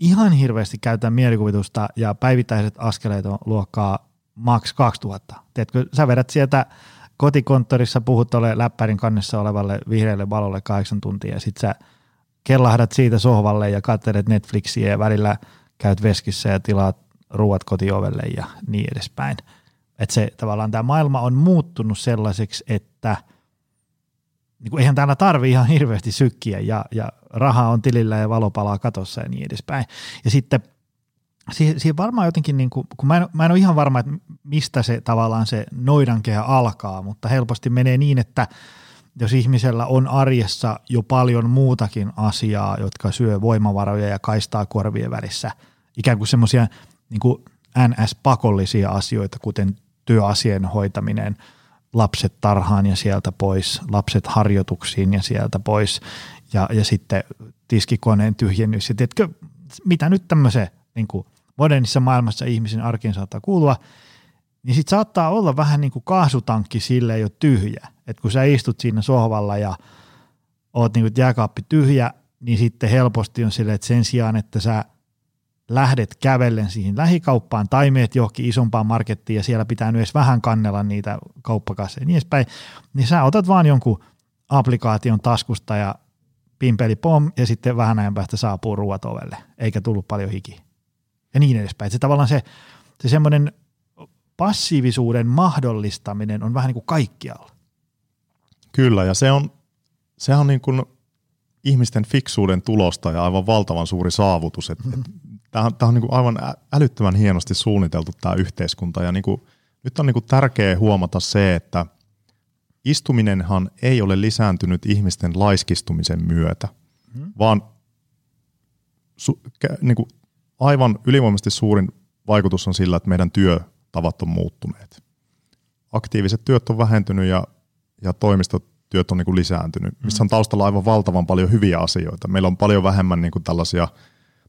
[SPEAKER 2] ihan hirveästi käyttää mielikuvitusta ja päivittäiset askeleet on luokkaa maks 2000. Tiedätkö, sä vedät sieltä kotikonttorissa, puhut tuolle läppärin kannessa olevalle vihreälle valolle kahdeksan tuntia ja sit sä – kellahdat siitä sohvalle ja katselet Netflixiä ja välillä käyt veskissä ja tilaat ruuat kotiovelle ja niin edespäin. Että se tavallaan tämä maailma on muuttunut sellaiseksi, että niin kuin eihän täällä tarvi ihan hirveästi sykkiä ja, ja rahaa on tilillä ja valo palaa katossa ja niin edespäin. Ja sitten siihen, siihen varmaan jotenkin, niin kuin, kun mä en, mä en ole ihan varma, että mistä se tavallaan se noidankehä alkaa, mutta helposti menee niin, että – jos ihmisellä on arjessa jo paljon muutakin asiaa, jotka syö voimavaroja ja kaistaa korvien välissä, ikään kuin semmoisia niin NS-pakollisia asioita, kuten työasien hoitaminen, lapset tarhaan ja sieltä pois, lapset harjoituksiin ja sieltä pois, ja, ja sitten tiskikoneen tyhjennys. Ja tiedätkö, mitä nyt tämmöisen niin modernissa maailmassa ihmisen arkeen saattaa kuulua, niin sitten saattaa olla vähän niin kuin kaasutankki sille jo tyhjä. Että kun sä istut siinä sohvalla ja oot niin kuin jääkaappi tyhjä, niin sitten helposti on silleen, että sen sijaan, että sä lähdet kävellen siihen lähikauppaan tai meet johonkin isompaan markettiin ja siellä pitää myös vähän kannella niitä kauppakasseja ja niin edespäin, niin sä otat vaan jonkun applikaation taskusta ja pimpeli pom ja sitten vähän ajan päästä saapuu ruuat ovelle, eikä tullut paljon hiki. Ja niin edespäin. se tavallaan se, se semmoinen passiivisuuden mahdollistaminen on vähän niin kuin kaikkialla.
[SPEAKER 3] Kyllä, ja se on, se on niin kuin ihmisten fiksuuden tulosta ja aivan valtavan suuri saavutus. Et, mm-hmm. Tämä on, on niin kuin aivan älyttömän hienosti suunniteltu tämä yhteiskunta, ja niin kuin, nyt on niin kuin tärkeää huomata se, että istuminenhan ei ole lisääntynyt ihmisten laiskistumisen myötä, mm-hmm. vaan su, niin kuin aivan ylivoimaisesti suurin vaikutus on sillä, että meidän työ tavat on muuttuneet. aktiiviset työt on vähentynyt ja, ja toimistotyöt on niin kuin lisääntynyt, missä on taustalla aivan valtavan paljon hyviä asioita. Meillä on paljon vähemmän niin kuin tällaisia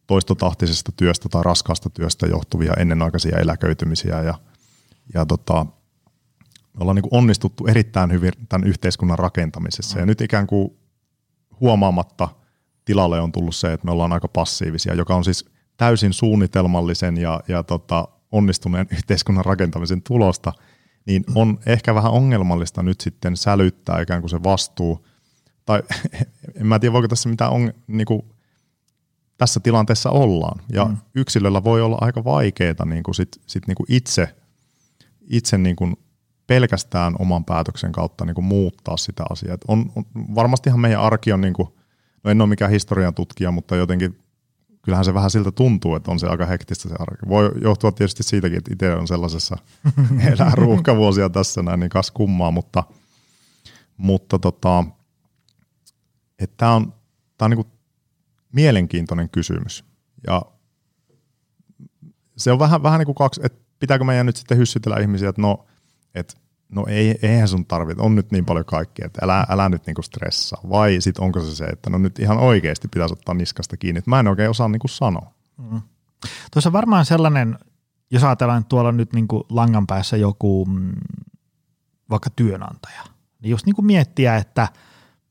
[SPEAKER 3] toistotahtisesta työstä tai raskaasta työstä johtuvia ennenaikaisia eläköitymisiä ja, ja tota, me ollaan niin onnistuttu erittäin hyvin tämän yhteiskunnan rakentamisessa. Ja nyt ikään kuin huomaamatta tilalle on tullut se, että me ollaan aika passiivisia, joka on siis täysin suunnitelmallisen ja, ja tota, onnistuneen yhteiskunnan rakentamisen tulosta, niin on ehkä vähän ongelmallista nyt sitten sälyttää ikään kuin se vastuu, tai en mä tiedä voiko tässä mitään on, niin kuin, tässä tilanteessa ollaan, ja mm. yksilöllä voi olla aika vaikeaa niin kuin sit, sit niin kuin itse, itse niin kuin pelkästään oman päätöksen kautta niin kuin muuttaa sitä asiaa. On, on, varmastihan meidän arki on, niin kuin, no en ole mikään historian tutkija, mutta jotenkin kyllähän se vähän siltä tuntuu, että on se aika hektistä se arki. Voi johtua tietysti siitäkin, että itse on sellaisessa elää ruuhkavuosia tässä näin, niin kas kummaa, mutta, mutta tota, että tämä on, tää on niinku mielenkiintoinen kysymys. Ja se on vähän, vähän niin kuin kaksi, että pitääkö meidän nyt sitten hyssytellä ihmisiä, että no, että no ei, eihän sun tarvitse, on nyt niin paljon kaikkea, että älä, älä nyt niinku stressaa. Vai sitten onko se se, että no nyt ihan oikeasti pitäisi ottaa niskasta kiinni. Että mä en oikein osaa niinku sanoa. Mm.
[SPEAKER 2] Tuossa varmaan sellainen, jos ajatellaan, että tuolla on nyt niinku langan päässä joku mm, vaikka työnantaja, niin just niinku miettiä, että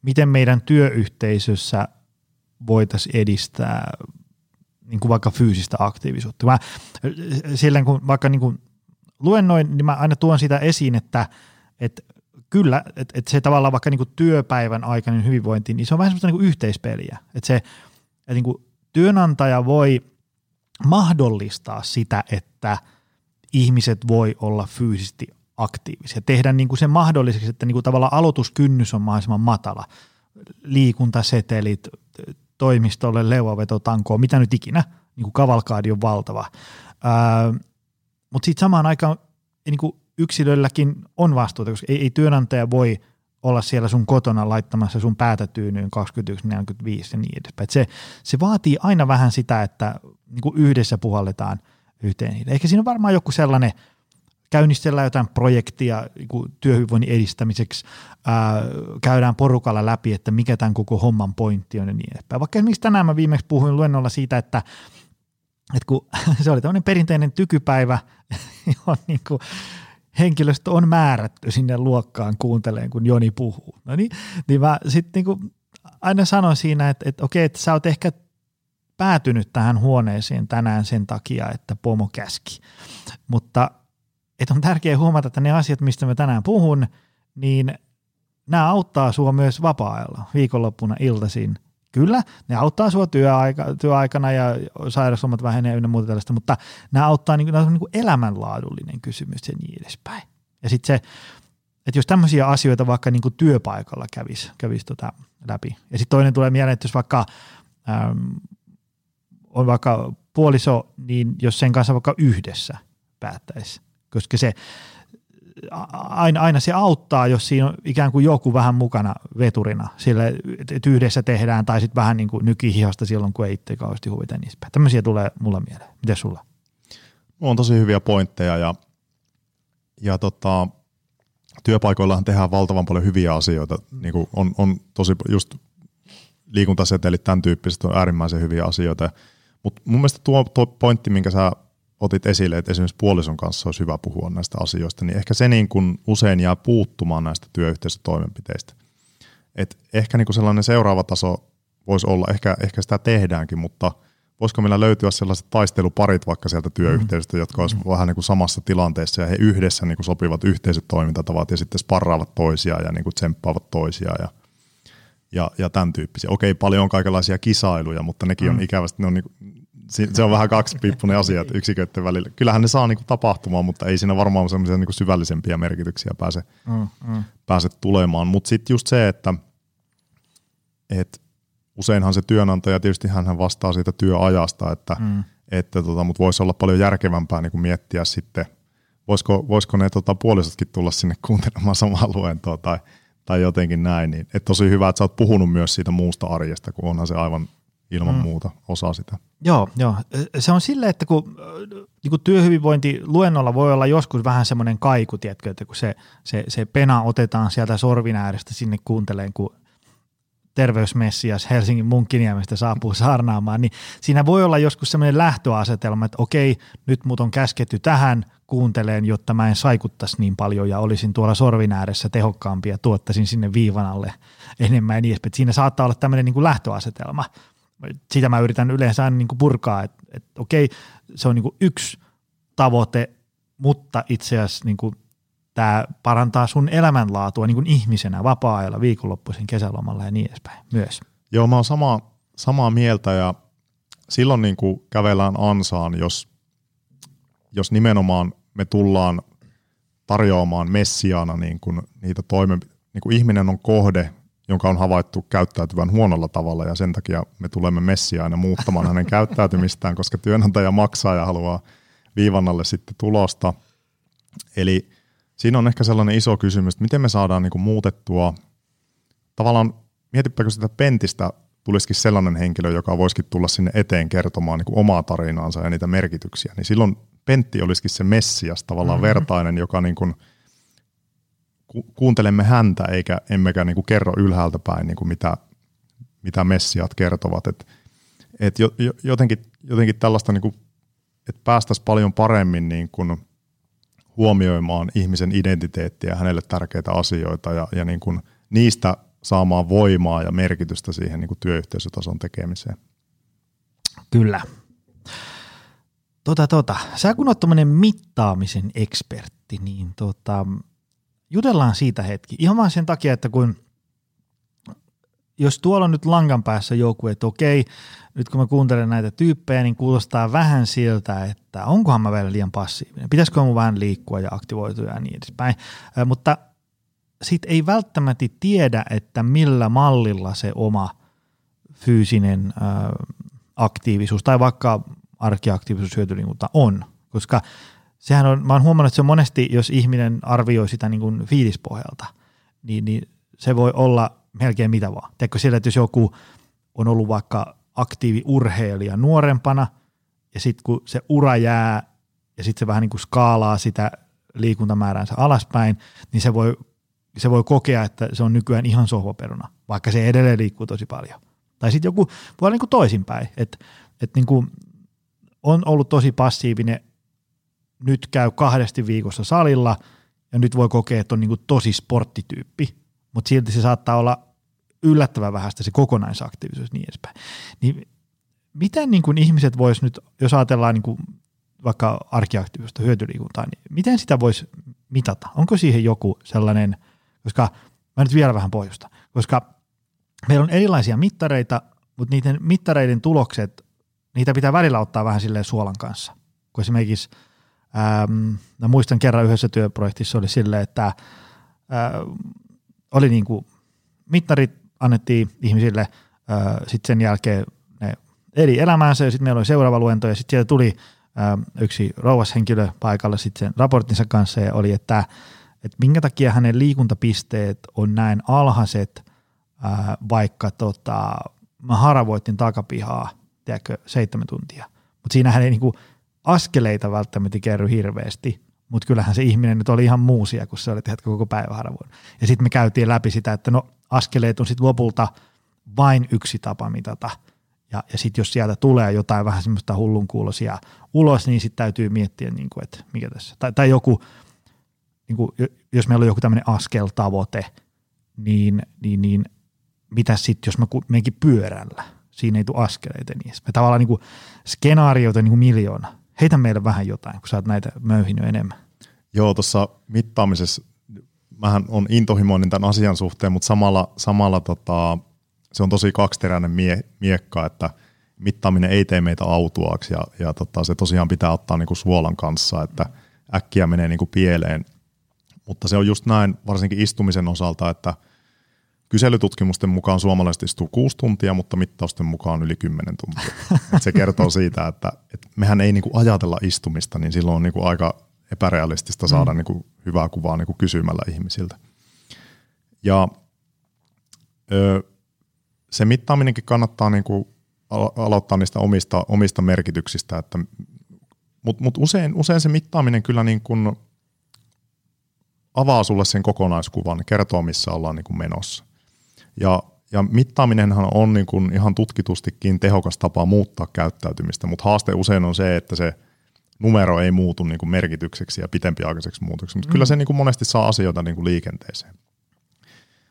[SPEAKER 2] miten meidän työyhteisössä voitaisiin edistää niin kuin vaikka fyysistä aktiivisuutta. Mä, silleen kun vaikka niin kuin luennoin, niin mä aina tuon sitä esiin, että, että kyllä, että, että se tavallaan vaikka niin kuin työpäivän aikainen hyvinvointi, niin se on vähän semmoista niin kuin yhteispeliä. Että se, että niin kuin työnantaja voi mahdollistaa sitä, että ihmiset voi olla fyysisesti aktiivisia. Tehdä niin kuin se mahdolliseksi, että niin kuin tavallaan aloituskynnys on mahdollisimman matala. Liikuntasetelit, toimistolle, leuavetotankoon, mitä nyt ikinä, niin kuin kavalkaadi on valtava. Öö, mutta sitten samaan aikaan niin kuin yksilölläkin on vastuuta, koska ei, ei työnantaja voi olla siellä sun kotona laittamassa sun päätä tyynyyn 21, 45 ja niin edespäin. se, se vaatii aina vähän sitä, että niin kuin yhdessä puhalletaan yhteen. Ehkä siinä on varmaan joku sellainen, käynnistellään jotain projektia niin työhyvinvoinnin edistämiseksi, ää, käydään porukalla läpi, että mikä tämän koko homman pointti on ja niin edespäin. Vaikka esimerkiksi tänään mä viimeksi puhuin luennolla siitä, että että kun se oli tämmöinen perinteinen tykypäivä, johon niin kuin henkilöstö on määrätty sinne luokkaan kuunteleen, kun Joni puhuu. No niin, niin mä sitten niin aina sanoin siinä, että, että okei, että sä oot ehkä päätynyt tähän huoneeseen tänään sen takia, että pomo käski. Mutta että on tärkeää huomata, että ne asiat, mistä mä tänään puhun, niin nämä auttaa sua myös vapaa-ajalla, viikonloppuna iltaisin, Kyllä, ne auttaa sinua työaika, työaikana ja sairauslomat vähenee ynnä muuta tällaista, mutta nämä auttaa niin, nämä on niin kuin elämänlaadullinen kysymys ja niin edespäin. Ja sitten se, että jos tämmöisiä asioita vaikka niin kuin työpaikalla kävisi, kävisi tota läpi. Ja sitten toinen tulee mieleen, että jos vaikka äm, on vaikka puoliso, niin jos sen kanssa vaikka yhdessä päättäisi, koska se aina, aina se auttaa, jos siinä on ikään kuin joku vähän mukana veturina, sille, että yhdessä tehdään, tai sitten vähän niin kuin nykihihasta silloin, kun ei itse kauheasti huvita niistä. Tämmöisiä tulee mulla mieleen. Miten sulla?
[SPEAKER 3] On tosi hyviä pointteja ja, ja tota, työpaikoillahan tehdään valtavan paljon hyviä asioita. Niin kuin on, on tosi just liikuntasetelit, tämän tyyppiset on äärimmäisen hyviä asioita. Mutta mun mielestä tuo, tuo pointti, minkä sä otit esille, että esimerkiksi puolison kanssa olisi hyvä puhua näistä asioista, niin ehkä se niin kuin usein jää puuttumaan näistä työyhteisötoimenpiteistä. Et ehkä niin kuin sellainen seuraava taso voisi olla, ehkä, ehkä sitä tehdäänkin, mutta voisiko meillä löytyä sellaiset taisteluparit vaikka sieltä työyhteisöstä, jotka olisivat mm. vähän niin kuin samassa tilanteessa ja he yhdessä niin kuin sopivat yhteiset toimintatavat ja sitten sparraavat toisiaan ja niin kuin tsemppaavat toisiaan ja, ja, ja tämän tyyppisiä. Okei, paljon on kaikenlaisia kisailuja, mutta nekin on mm. ikävästi, ne on niin kuin, se on vähän kaksipiippunen asia että yksiköiden välillä. Kyllähän ne saa niinku tapahtumaan, mutta ei siinä varmaan semmoisia niinku syvällisempiä merkityksiä pääse, mm, mm. pääse tulemaan. Mutta sitten just se, että et useinhan se työnantaja, tietysti hän vastaa siitä työajasta, että, mm. että tota, mutta voisi olla paljon järkevämpää niinku miettiä sitten, voisiko, voisiko ne tota, puolisotkin tulla sinne kuuntelemaan samaa luentoa tai, tai jotenkin näin. Niin, että tosi hyvä, että sä oot puhunut myös siitä muusta arjesta, kun onhan se aivan ilman mm. muuta osa sitä.
[SPEAKER 2] Joo, joo. Se on silleen, että kun niin kuin työhyvinvointi luennolla voi olla joskus vähän semmoinen kaiku, tiedätkö, että kun se, se, se pena otetaan sieltä sorvin äärestä sinne kuunteleen, kun terveysmessias Helsingin Munkkiniemestä saapuu saarnaamaan, niin siinä voi olla joskus semmoinen lähtöasetelma, että okei, nyt mut on käsketty tähän kuunteleen, jotta mä en saikuttaisi niin paljon ja olisin tuolla sorvin ääressä tehokkaampi ja tuottaisin sinne viivan alle enemmän ja niin edespäin. Siinä saattaa olla tämmöinen niin kuin lähtöasetelma. Sitä mä yritän yleensä aina niin kuin purkaa, että, että okei, se on niin kuin yksi tavoite, mutta itse asiassa niin kuin tämä parantaa sun elämänlaatua niin kuin ihmisenä vapaa-ajalla, viikonloppuisin, kesälomalla ja niin edespäin myös.
[SPEAKER 3] Joo, mä oon sama, samaa mieltä ja silloin niin kuin kävellään ansaan, jos, jos nimenomaan me tullaan tarjoamaan messiaana niin kuin niitä toimenpiteitä. Niin kuin ihminen on kohde, jonka on havaittu käyttäytyvän huonolla tavalla ja sen takia me tulemme messiaana muuttamaan hänen käyttäytymistään, koska työnantaja maksaa ja haluaa viivannalle sitten tulosta. Eli siinä on ehkä sellainen iso kysymys, että miten me saadaan niin kuin muutettua, tavallaan mietipäkö sitä pentistä tulisikin sellainen henkilö, joka voisikin tulla sinne eteen kertomaan niin kuin omaa tarinaansa ja niitä merkityksiä, niin silloin Pentti olisikin se messias, tavallaan mm-hmm. vertainen, joka niin kuin, ku- kuuntelemme häntä eikä emmekä niin kuin kerro ylhäältä päin niin kuin mitä, mitä messiat kertovat. Et, et jo, jo, jotenkin, jotenkin tällaista, niin että päästäisiin paljon paremmin niin kuin – huomioimaan ihmisen identiteettiä ja hänelle tärkeitä asioita ja, ja niin kuin niistä saamaan voimaa ja merkitystä siihen niin kuin työyhteisötason tekemiseen.
[SPEAKER 2] Kyllä. Tota, tota. Sä kun oot mittaamisen ekspertti, niin tota, jutellaan siitä hetki. Ihan vaan sen takia, että kun jos tuolla on nyt langan päässä joku, että okei, nyt kun mä kuuntelen näitä tyyppejä, niin kuulostaa vähän siltä, että onkohan mä vielä liian passiivinen, pitäisikö mun vähän liikkua ja aktivoitua ja niin edespäin. Mutta sitten ei välttämättä tiedä, että millä mallilla se oma fyysinen aktiivisuus tai vaikka arkiaktiivisuus hyötyliikunta on, koska sehän on, mä oon huomannut, että se on monesti, jos ihminen arvioi sitä niin kuin fiilispohjalta, niin, niin se voi olla melkein mitä vaan. Teekö siellä, että jos joku on ollut vaikka aktiiviurheilija nuorempana, ja sitten kun se ura jää, ja sitten se vähän niin kuin skaalaa sitä liikuntamääränsä alaspäin, niin se voi, se voi kokea, että se on nykyään ihan sohvaperuna, vaikka se edelleen liikkuu tosi paljon. Tai sitten joku voi olla niin kuin toisinpäin, että, että niin kuin on ollut tosi passiivinen, nyt käy kahdesti viikossa salilla, ja nyt voi kokea, että on niin kuin tosi sporttityyppi, mutta silti se saattaa olla yllättävän vähäistä se kokonaisaktiivisuus niin edespäin. Niin miten niin kuin ihmiset vois nyt, jos ajatellaan niin kuin vaikka arkiaktiivista hyötyliikuntaa, niin miten sitä voisi mitata? Onko siihen joku sellainen, koska mä nyt vielä vähän pohjusta, koska meillä on erilaisia mittareita, mutta niiden mittareiden tulokset, niitä pitää välillä ottaa vähän silleen suolan kanssa. Kun esimerkiksi, ähm, mä muistan kerran yhdessä työprojektissa oli silleen, että äh, oli niin kuin mittarit annettiin ihmisille, sitten sen jälkeen ne eli elämäänsä ja sitten meillä oli seuraava luento ja sitten sieltä tuli yksi rouvashenkilö paikalle sitten sen raporttinsa kanssa ja oli, että, että minkä takia hänen liikuntapisteet on näin alhaiset, vaikka tota, mä haravoitin takapihaa, tiedätkö, seitsemän tuntia. Mutta siinähän ei niinku askeleita välttämättä kerry hirveästi, mutta kyllähän se ihminen nyt oli ihan muusia, kun se oli tiedätkö, koko päivä haravoin. Ja sitten me käytiin läpi sitä, että no askeleet on sitten lopulta vain yksi tapa mitata. Ja, ja sitten jos sieltä tulee jotain vähän semmoista hullunkuulosia ulos, niin sitten täytyy miettiä, niin kuin, että mikä tässä. Tai, tai joku, niin kuin, jos meillä on joku tämmöinen askeltavoite, niin, niin, niin mitä sitten, jos mä menenkin pyörällä? Siinä ei tule askeleita niin. Me tavallaan niin kuin, skenaarioita niin kuin miljoona. Heitä meille vähän jotain, kun sä oot näitä möyhinyt enemmän.
[SPEAKER 3] Joo, tuossa mittaamisessa mähän on intohimoinen tämän asian suhteen, mutta samalla, samalla tota, se on tosi kaksiteräinen mie, miekka, että mittaaminen ei tee meitä autuaaksi ja, ja tota, se tosiaan pitää ottaa niinku suolan kanssa, että äkkiä menee niinku pieleen. Mutta se on just näin, varsinkin istumisen osalta, että kyselytutkimusten mukaan suomalaiset istuu kuusi tuntia, mutta mittausten mukaan yli kymmenen tuntia. Et se kertoo siitä, että, että mehän ei niinku ajatella istumista, niin silloin on niinku aika epärealistista saada mm. niin kuin hyvää kuvaa niin kuin kysymällä ihmisiltä. Ja ö, se mittaaminenkin kannattaa niin kuin aloittaa niistä omista, omista merkityksistä, että mutta mut usein, usein se mittaaminen kyllä niin kuin avaa sulle sen kokonaiskuvan, kertoo missä ollaan niin kuin menossa. Ja, ja mittaaminenhan on niin kuin ihan tutkitustikin tehokas tapa muuttaa käyttäytymistä, mutta haaste usein on se, että se numero ei muutu niin kuin merkitykseksi ja pitempiaikaiseksi muutokseksi, mutta mm. kyllä se niin kuin monesti saa asioita niin kuin liikenteeseen.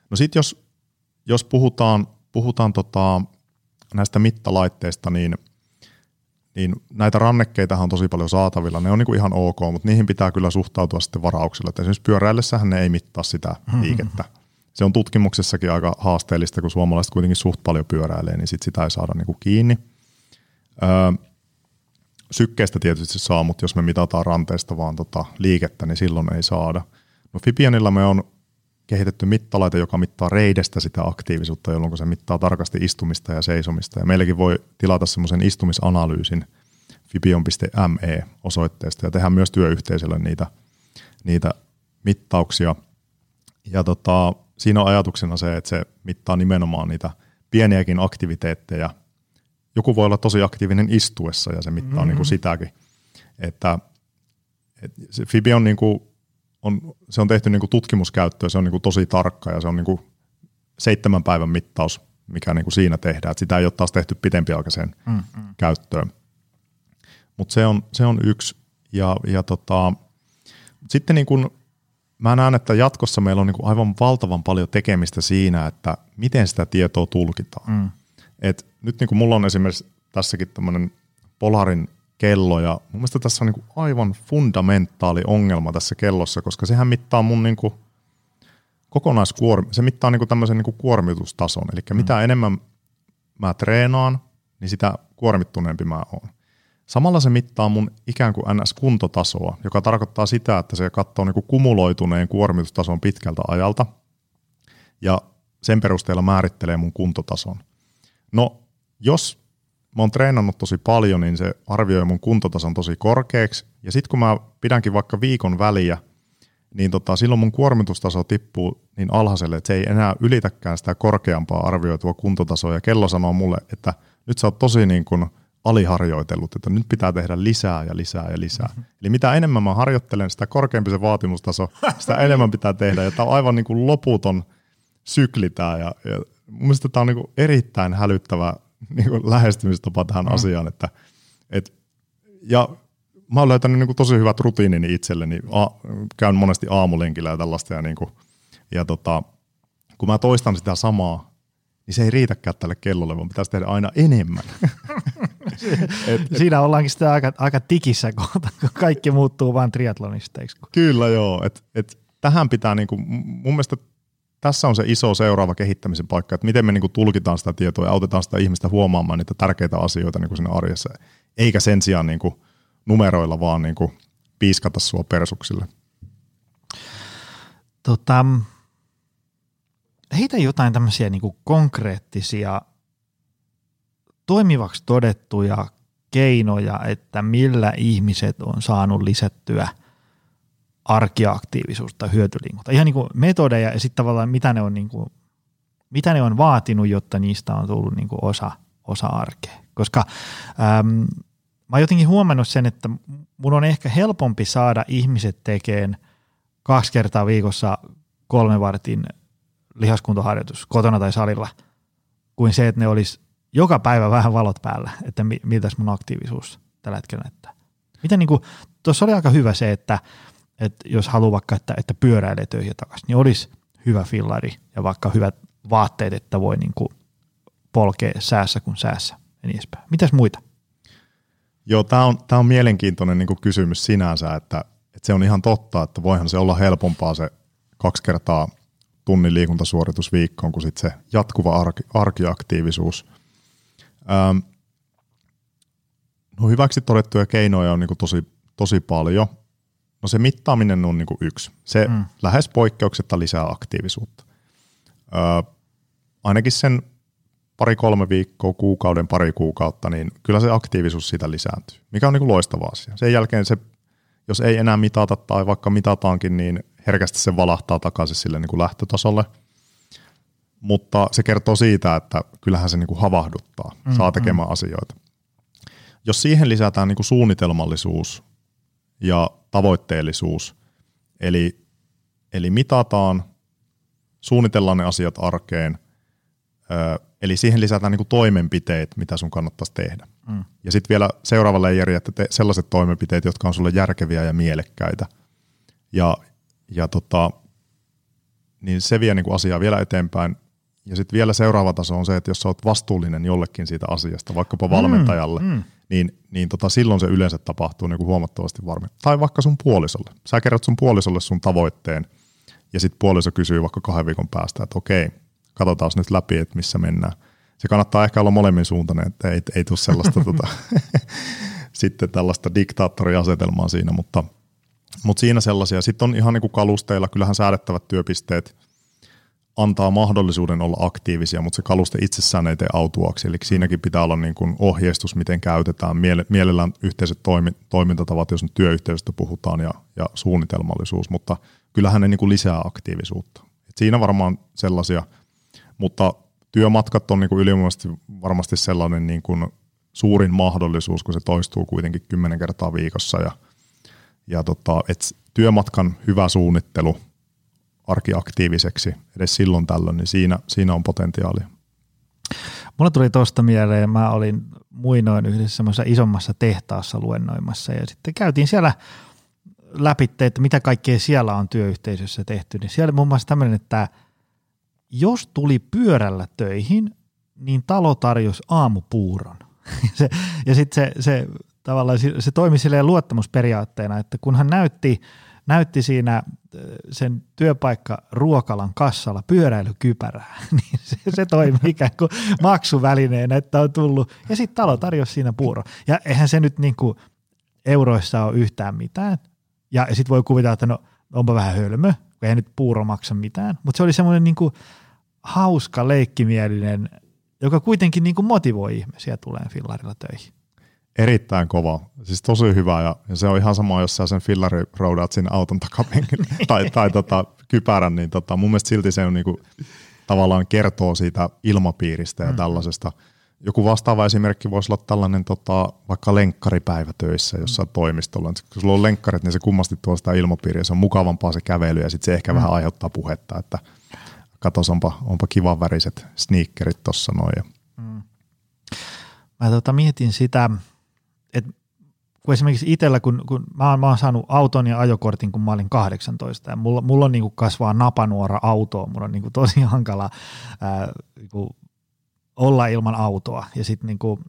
[SPEAKER 3] No sitten jos, jos puhutaan, puhutaan tota, näistä mittalaitteista, niin, niin näitä rannekkeita on tosi paljon saatavilla. Ne on niin kuin ihan ok, mutta niihin pitää kyllä suhtautua sitten varauksella. Et esimerkiksi pyöräillessähän ne ei mittaa sitä liikettä. Se on tutkimuksessakin aika haasteellista, kun suomalaiset kuitenkin suht paljon pyöräilee, niin sit sitä ei saada niin kuin kiinni. Öö, sykkeestä tietysti saa, mutta jos me mitataan ranteesta vaan tota liikettä, niin silloin ei saada. No Fibionilla me on kehitetty mittalaite, joka mittaa reidestä sitä aktiivisuutta, jolloin se mittaa tarkasti istumista ja seisomista. Ja meilläkin voi tilata semmoisen istumisanalyysin fibion.me osoitteesta ja tehdä myös työyhteisölle niitä, niitä mittauksia. Ja tota, siinä on ajatuksena se, että se mittaa nimenomaan niitä pieniäkin aktiviteetteja. Joku voi olla tosi aktiivinen istuessa ja se mittaa mm-hmm. niin kuin sitäkin. Että, että se Fibion niin kuin on, se on tehty niin kuin tutkimuskäyttöön, se on niin kuin tosi tarkka ja se on niin kuin seitsemän päivän mittaus, mikä niin kuin siinä tehdään. Et sitä ei ole taas tehty pitempiaikaiseen mm-hmm. käyttöön. Mutta se on, se on yksi. Ja, ja tota, sitten niin kuin, mä näen, että jatkossa meillä on niin aivan valtavan paljon tekemistä siinä, että miten sitä tietoa tulkitaan. Mm. Et nyt niin kuin mulla on esimerkiksi tässäkin tämmöinen Polarin kello ja mun mielestä tässä on niin aivan fundamentaali ongelma tässä kellossa, koska sehän mittaa mun niin kuin kokonaiskuormi, se mittaa niin kuin tämmöisen niin kuin kuormitustason, eli mm. mitä enemmän mä treenaan, niin sitä kuormittuneempi mä oon. Samalla se mittaa mun ikään kuin NS-kuntotasoa, joka tarkoittaa sitä, että se katsoo niin kuin kumuloituneen kuormitustason pitkältä ajalta ja sen perusteella määrittelee mun kuntotason. No, jos mä oon treenannut tosi paljon, niin se arvioi mun kuntotason tosi korkeaksi. Ja sitten kun mä pidänkin vaikka viikon väliä, niin tota, silloin mun kuormitustaso tippuu niin alhaiselle, että se ei enää ylitäkään sitä korkeampaa arvioitua kuntotasoa. Ja kello sanoo mulle, että nyt sä oot tosi niin kuin aliharjoitellut, että nyt pitää tehdä lisää ja lisää ja lisää. Mm-hmm. Eli mitä enemmän mä harjoittelen, sitä korkeampi se vaatimustaso, sitä enemmän pitää tehdä. Ja tämä on aivan niin kuin loputon sykli tämä. Ja, ja mun mielestä tämä on niin kuin erittäin hälyttävä niin kuin lähestymistapa tähän mm. asiaan. Että, et, ja mä oon löytänyt niin kuin tosi hyvät rutiinini itselleni. A, käyn monesti aamulenkillä ja tällaista. Ja, niin kuin, ja tota, kun mä toistan sitä samaa, niin se ei riitäkään tälle kellolle, vaan pitäisi tehdä aina enemmän.
[SPEAKER 2] et, Siinä ollaankin sitä aika, aika tikissä kohta, kun kaikki muuttuu vain triatlonisteiksi.
[SPEAKER 3] Kyllä joo, et, et tähän pitää, niinku, mun mielestä tässä on se iso seuraava kehittämisen paikka, että miten me niin tulkitaan sitä tietoa ja autetaan sitä ihmistä huomaamaan niitä tärkeitä asioita niin siinä arjessa, eikä sen sijaan niin numeroilla vaan niin piiskata sua persuksille.
[SPEAKER 2] Tota, heitä jotain tämmöisiä niin konkreettisia toimivaksi todettuja keinoja, että millä ihmiset on saanut lisättyä – arkiaktiivisuus tai hyötyliikunta. Ihan niin kuin metodeja ja sitten tavallaan mitä ne on, niin kuin, mitä ne on vaatinut, jotta niistä on tullut niin kuin osa, osa arkea. Koska äm, mä oon jotenkin huomannut sen, että mun on ehkä helpompi saada ihmiset tekemään kaksi kertaa viikossa kolme vartin lihaskuntoharjoitus kotona tai salilla, kuin se, että ne olisi joka päivä vähän valot päällä, että miltä mun aktiivisuus tällä hetkellä näyttää. Miten niin tuossa oli aika hyvä se, että että jos haluaa vaikka, että, että pyöräilee töihin takaisin, niin olisi hyvä fillari ja vaikka hyvät vaatteet, että voi niin kuin polkea säässä kuin säässä ja niin edespäin. Mitäs muita?
[SPEAKER 3] Joo, tämä on, tää on mielenkiintoinen niin kysymys sinänsä, että, että se on ihan totta, että voihan se olla helpompaa se kaksi kertaa tunnin liikuntasuoritus viikkoon kuin sit se jatkuva arki, arkiaktiivisuus. Ähm, no hyväksi todettuja keinoja on niin tosi, tosi paljon – No se mittaaminen on niin kuin yksi. Se mm. lähes poikkeuksetta lisää aktiivisuutta. Öö, ainakin sen pari-kolme viikkoa, kuukauden, pari kuukautta, niin kyllä se aktiivisuus siitä lisääntyy, mikä on niin kuin loistava asia. Sen jälkeen se, jos ei enää mitata tai vaikka mitataankin, niin herkästi se valahtaa takaisin sille niin kuin lähtötasolle. Mutta se kertoo siitä, että kyllähän se niinku havahduttaa, mm, saa tekemään mm. asioita. Jos siihen lisätään niinku suunnitelmallisuus ja tavoitteellisuus, eli, eli mitataan, suunnitellaan ne asiat arkeen, eli siihen lisätään niinku toimenpiteet, mitä sun kannattaisi tehdä. Mm. Ja sitten vielä seuraava leijeri, että te sellaiset toimenpiteet, jotka on sulle järkeviä ja mielekkäitä. Ja, ja tota, niin se vie niinku asiaa vielä eteenpäin. Ja sitten vielä seuraava taso on se, että jos sä oot vastuullinen jollekin siitä asiasta, vaikkapa valmentajalle, mm, mm. niin, niin tota, silloin se yleensä tapahtuu niin kuin huomattavasti varmin. Tai vaikka sun puolisolle. Sä kerrot sun puolisolle sun tavoitteen, ja sitten puoliso kysyy vaikka kahden viikon päästä, että okei, katsotaan nyt läpi, että missä mennään. Se kannattaa ehkä olla molemmin suuntainen, että ei, ei tule sellaista tota, sitten tällaista diktaattoriasetelmaa siinä, mutta, mutta siinä sellaisia. Sitten on ihan niin kuin kalusteilla, kyllähän säädettävät työpisteet – antaa mahdollisuuden olla aktiivisia, mutta se kaluste itsessään ei tee autuaksi. Eli siinäkin pitää olla niin kuin ohjeistus, miten käytetään, mielellään yhteiset toimi, toimintatavat, jos nyt työyhteisöstä puhutaan, ja, ja suunnitelmallisuus, mutta kyllähän ne niin kuin lisää aktiivisuutta. Et siinä varmaan sellaisia, mutta työmatkat on niin kuin ylivoimaisesti varmasti sellainen niin kuin suurin mahdollisuus, kun se toistuu kuitenkin kymmenen kertaa viikossa, ja, ja tota, et työmatkan hyvä suunnittelu – arkiaktiiviseksi edes silloin tällöin, niin siinä, siinä on potentiaalia.
[SPEAKER 2] Mulla tuli tuosta mieleen, mä olin muinoin yhdessä semmoisessa isommassa tehtaassa luennoimassa ja sitten käytiin siellä läpi, että mitä kaikkea siellä on työyhteisössä tehty, niin siellä muun muassa tämmöinen, että jos tuli pyörällä töihin, niin talo tarjosi aamupuuron. se, ja sitten se, se, tavallaan se toimi silleen luottamusperiaatteena, että kun hän näytti – näytti siinä äh, sen työpaikka ruokalan kassalla pyöräilykypärää, niin se, se toimi ikään kuin maksuvälineenä, että on tullut. Ja sitten talo tarjosi siinä puuro. Ja eihän se nyt niin kuin euroissa ole yhtään mitään. Ja sitten voi kuvitella, että no onpa vähän hölmö, kun ei nyt puuro maksa mitään. Mutta se oli semmoinen niin hauska, leikkimielinen, joka kuitenkin niin kuin motivoi ihmisiä tulee fillarilla töihin.
[SPEAKER 3] Erittäin kova, siis tosi hyvä ja, ja se on ihan sama, jos sä sen fillari roudaat sinne auton takapenkin tai, tai tota, kypärän, niin tota, mun mielestä silti se on niinku, tavallaan kertoo siitä ilmapiiristä ja mm. tällaisesta. Joku vastaava esimerkki voisi olla tällainen tota, vaikka lenkkaripäivä töissä jossain mm. toimistolla. Kun sulla on lenkkarit, niin se kummasti tuo sitä ilmapiiriä, se on mukavampaa se kävely ja sitten se ehkä mm. vähän aiheuttaa puhetta, että katos onpa, onpa kivan väriset sneakerit tuossa noin. Mm.
[SPEAKER 2] Mä tota mietin sitä, et kun esimerkiksi itsellä, kun, kun mä, oon, mä oon saanut auton ja ajokortin, kun mä olin 18, ja mulla, mulla on niin kuin kasvaa napanuora autoa, mulla on niin kuin tosi hankala ää, niin kuin olla ilman autoa, ja sitten niin kuin,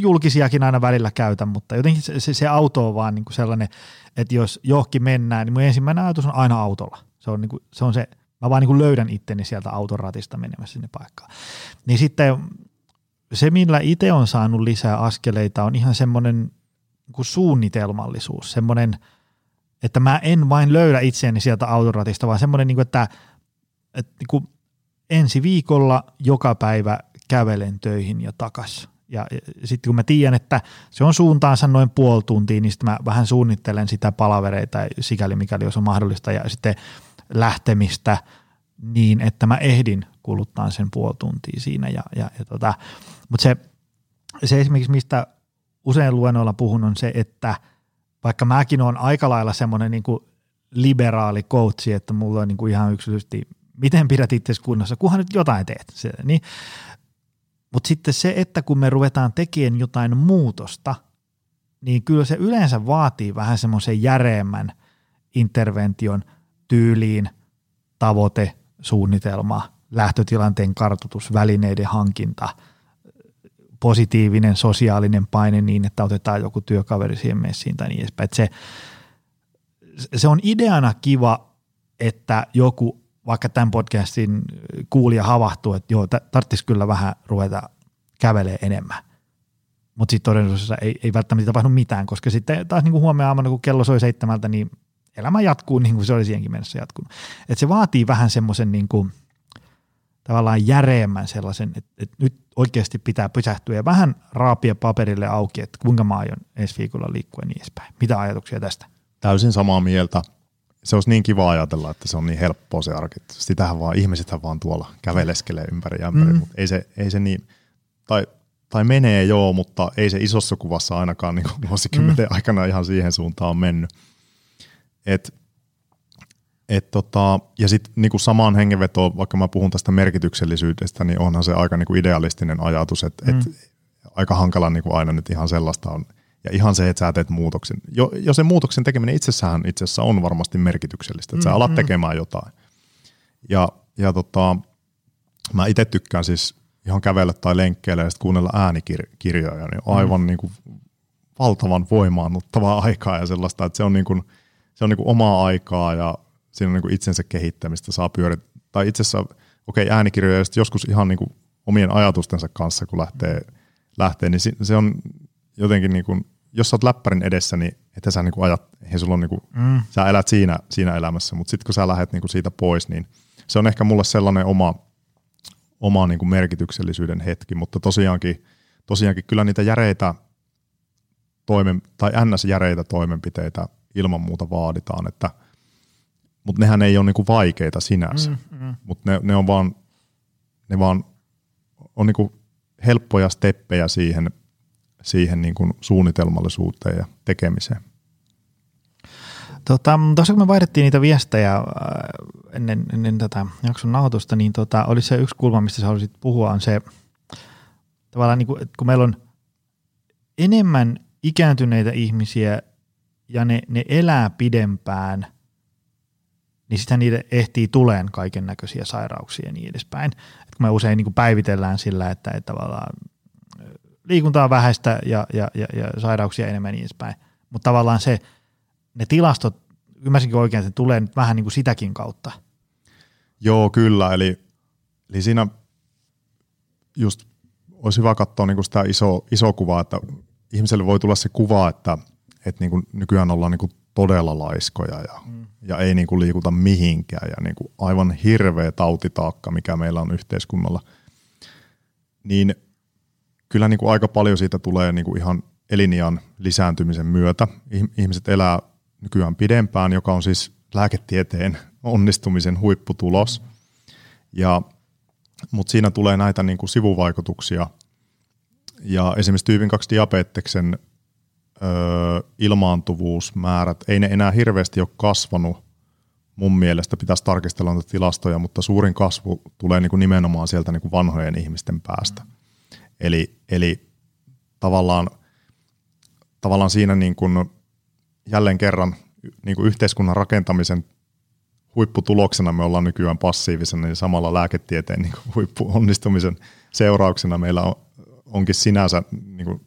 [SPEAKER 2] julkisiakin aina välillä käytän, mutta jotenkin se, se, se auto on vaan niin kuin sellainen, että jos johonkin mennään, niin mun ensimmäinen ajatus on aina autolla. Se on, niin kuin, se on se, mä vaan niin kuin löydän itteni sieltä auton ratista menemässä sinne paikkaan. Niin sitten se, millä itse on saanut lisää askeleita, on ihan semmoinen niin suunnitelmallisuus, semmoinen, että mä en vain löydä itseäni sieltä autoratista, vaan semmoinen, niin kuin, että, että niin kuin ensi viikolla joka päivä kävelen töihin ja takas. Ja, ja sitten kun mä tiedän, että se on suuntaansa noin puoli tuntia, niin sitten mä vähän suunnittelen sitä palavereita sikäli mikäli jos on mahdollista ja sitten lähtemistä niin, että mä ehdin kuluttaa sen puoli tuntia siinä. Ja, ja, ja tota, mutta se, se esimerkiksi, mistä usein luennoilla puhun, on se, että vaikka mäkin olen aika lailla semmoinen niin liberaali coachi, että mulla on niin kuin ihan yksilöisesti, miten pidät itse kunnossa, kunhan nyt jotain teet. Se, niin. Mutta sitten se, että kun me ruvetaan tekemään jotain muutosta, niin kyllä se yleensä vaatii vähän semmoisen järeemmän intervention tyyliin, tavoite, suunnitelma, lähtötilanteen kartoitus, välineiden hankinta, positiivinen sosiaalinen paine niin, että otetaan joku työkaveri siihen messiin tai niin edespäin. Se, se on ideana kiva, että joku vaikka tämän podcastin kuulija havahtuu, että joo, tarvitsisi kyllä vähän ruveta kävelee enemmän. Mutta sitten todellisuudessa ei, ei välttämättä tapahdu mitään, koska sitten taas niin huomenna aamuna, kun kello soi seitsemältä, niin elämä jatkuu niin kuin se oli siihenkin mennessä jatkunut. Et se vaatii vähän semmoisen niin kuin, tavallaan järeemmän sellaisen, että, että nyt oikeasti pitää pysähtyä ja vähän raapia paperille auki, että kuinka mä aion ensi viikolla liikkua ja niin edespäin. Mitä ajatuksia tästä?
[SPEAKER 3] Täysin samaa mieltä. se olisi niin kiva ajatella, että se on niin helppoa se arki. Sitähän vaan, ihmisethän vaan tuolla käveleskelee ympäri ja ympäri, mm. mutta ei se, ei se niin, tai, tai menee joo, mutta ei se isossa kuvassa ainakaan niin vuosikymmenten mm. aikana ihan siihen suuntaan mennyt. Et, et tota, ja sitten niin samaan hengenvetoon, vaikka mä puhun tästä merkityksellisyydestä, niin onhan se aika niin kuin idealistinen ajatus, että mm. et, aika hankala niin kuin aina nyt ihan sellaista on. Ja ihan se, että sä teet muutoksen. Jo, jo sen muutoksen tekeminen itsessään itse asiassa on varmasti merkityksellistä, että sä alat mm-hmm. tekemään jotain. Ja, ja tota, mä itse tykkään siis ihan kävellä tai lenkkeillä ja sitten kuunnella äänikirjoja, niin aivan mm. niin kuin valtavan voimaannuttavaa aikaa ja sellaista, että se on, niin kuin, se on niin kuin omaa aikaa ja siinä on niin kuin itsensä kehittämistä saa pyörittää. Tai itse asiassa, okei, okay, äänikirjoja ja joskus ihan niin kuin omien ajatustensa kanssa, kun lähtee, lähtee niin se on jotenkin niin kuin, jos sä oot läppärin edessä, niin että sä niin kuin ajat, ei sulla on niin kuin, mm. sä elät siinä, siinä elämässä, mutta sitten kun sä lähdet niin kuin siitä pois, niin se on ehkä mulle sellainen oma, oma niin kuin merkityksellisyyden hetki, mutta tosiaankin, tosiaankin kyllä niitä järeitä toimen, tai ns-järeitä toimenpiteitä ilman muuta vaaditaan, että, mutta nehän ei ole niin kuin vaikeita sinänsä, mm, mm. mutta ne, ne on vaan, ne vaan on niin kuin helppoja steppejä siihen, siihen niin kuin suunnitelmallisuuteen ja tekemiseen.
[SPEAKER 2] Tota, tuossa kun me vaihdettiin niitä viestejä äh, ennen, ennen tätä jakson nauhoitusta, niin tota, oli se yksi kulma, mistä sä haluaisit puhua, on se tavallaan, niin kuin, että kun meillä on enemmän ikääntyneitä ihmisiä ja ne, ne elää pidempään, niin sitä niitä ehtii tuleen kaiken näköisiä sairauksia ja niin edespäin. Et kun me usein niin kuin päivitellään sillä, että, että tavallaan liikuntaa vähäistä ja, ja, ja, ja sairauksia enemmän niin edespäin. Mutta tavallaan se, ne tilastot, ymmärsinkin oikein, että ne tulee nyt vähän niin kuin sitäkin kautta.
[SPEAKER 3] Joo, kyllä. Eli, eli siinä just olisi hyvä katsoa niin kuin sitä iso, iso kuvaa, että ihmiselle voi tulla se kuva, että, että niin kuin nykyään ollaan niin kuin todella laiskoja ja, mm. ja ei niin kuin liikuta mihinkään ja niin kuin aivan hirveä tautitaakka, mikä meillä on yhteiskunnalla. Niin kyllä niin kuin aika paljon siitä tulee niin kuin ihan elinian lisääntymisen myötä. Ihmiset elää nykyään pidempään, joka on siis lääketieteen onnistumisen huipputulos. Ja, mutta siinä tulee näitä niin kuin sivuvaikutuksia. Ja esimerkiksi tyypin 2 diabeteksen ilmaantuvuusmäärät, ei ne enää hirveästi ole kasvanut mun mielestä, pitäisi tarkistella näitä tilastoja, mutta suurin kasvu tulee niin kuin nimenomaan sieltä niin kuin vanhojen ihmisten päästä. Mm Eli, eli tavallaan, tavallaan siinä niin kuin jälleen kerran niin kuin yhteiskunnan rakentamisen huipputuloksena me ollaan nykyään passiivisena, niin samalla lääketieteen niin kuin huippuonnistumisen seurauksena meillä on, onkin sinänsä niin kuin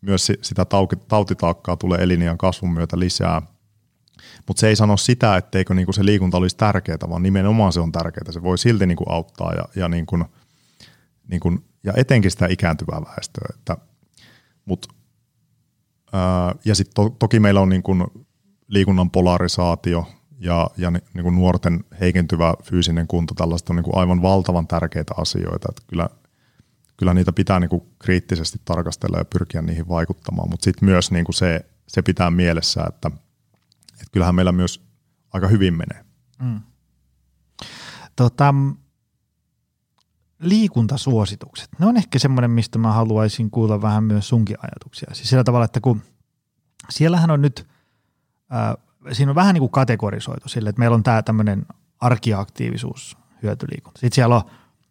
[SPEAKER 3] myös sitä tautitaakkaa tulee eliniän kasvun myötä lisää. Mutta se ei sano sitä, etteikö niinku se liikunta olisi tärkeää, vaan nimenomaan se on tärkeää. Se voi silti niinku auttaa ja, ja niinku, niinku ja etenkin sitä ikääntyvää väestöä. Että, mut, ää, ja sitten to, toki meillä on niin kuin liikunnan polarisaatio ja, ja ni, niin kuin nuorten heikentyvä fyysinen kunto, tällaista on niin kuin aivan valtavan tärkeitä asioita. Että kyllä, kyllä niitä pitää niin kuin kriittisesti tarkastella ja pyrkiä niihin vaikuttamaan, mutta sitten myös niin kuin se, se pitää mielessä, että, että kyllähän meillä myös aika hyvin menee. Mm.
[SPEAKER 2] Tota, liikuntasuositukset, ne on ehkä semmoinen, mistä mä haluaisin kuulla vähän myös sunkin ajatuksia. Siis sillä tavalla, että kun siellähän on nyt, äh, siinä on vähän niin kuin kategorisoitu sille, että meillä on tämä tämmöinen arkiaktiivisuus, hyötyliikunta. Sitten siellä on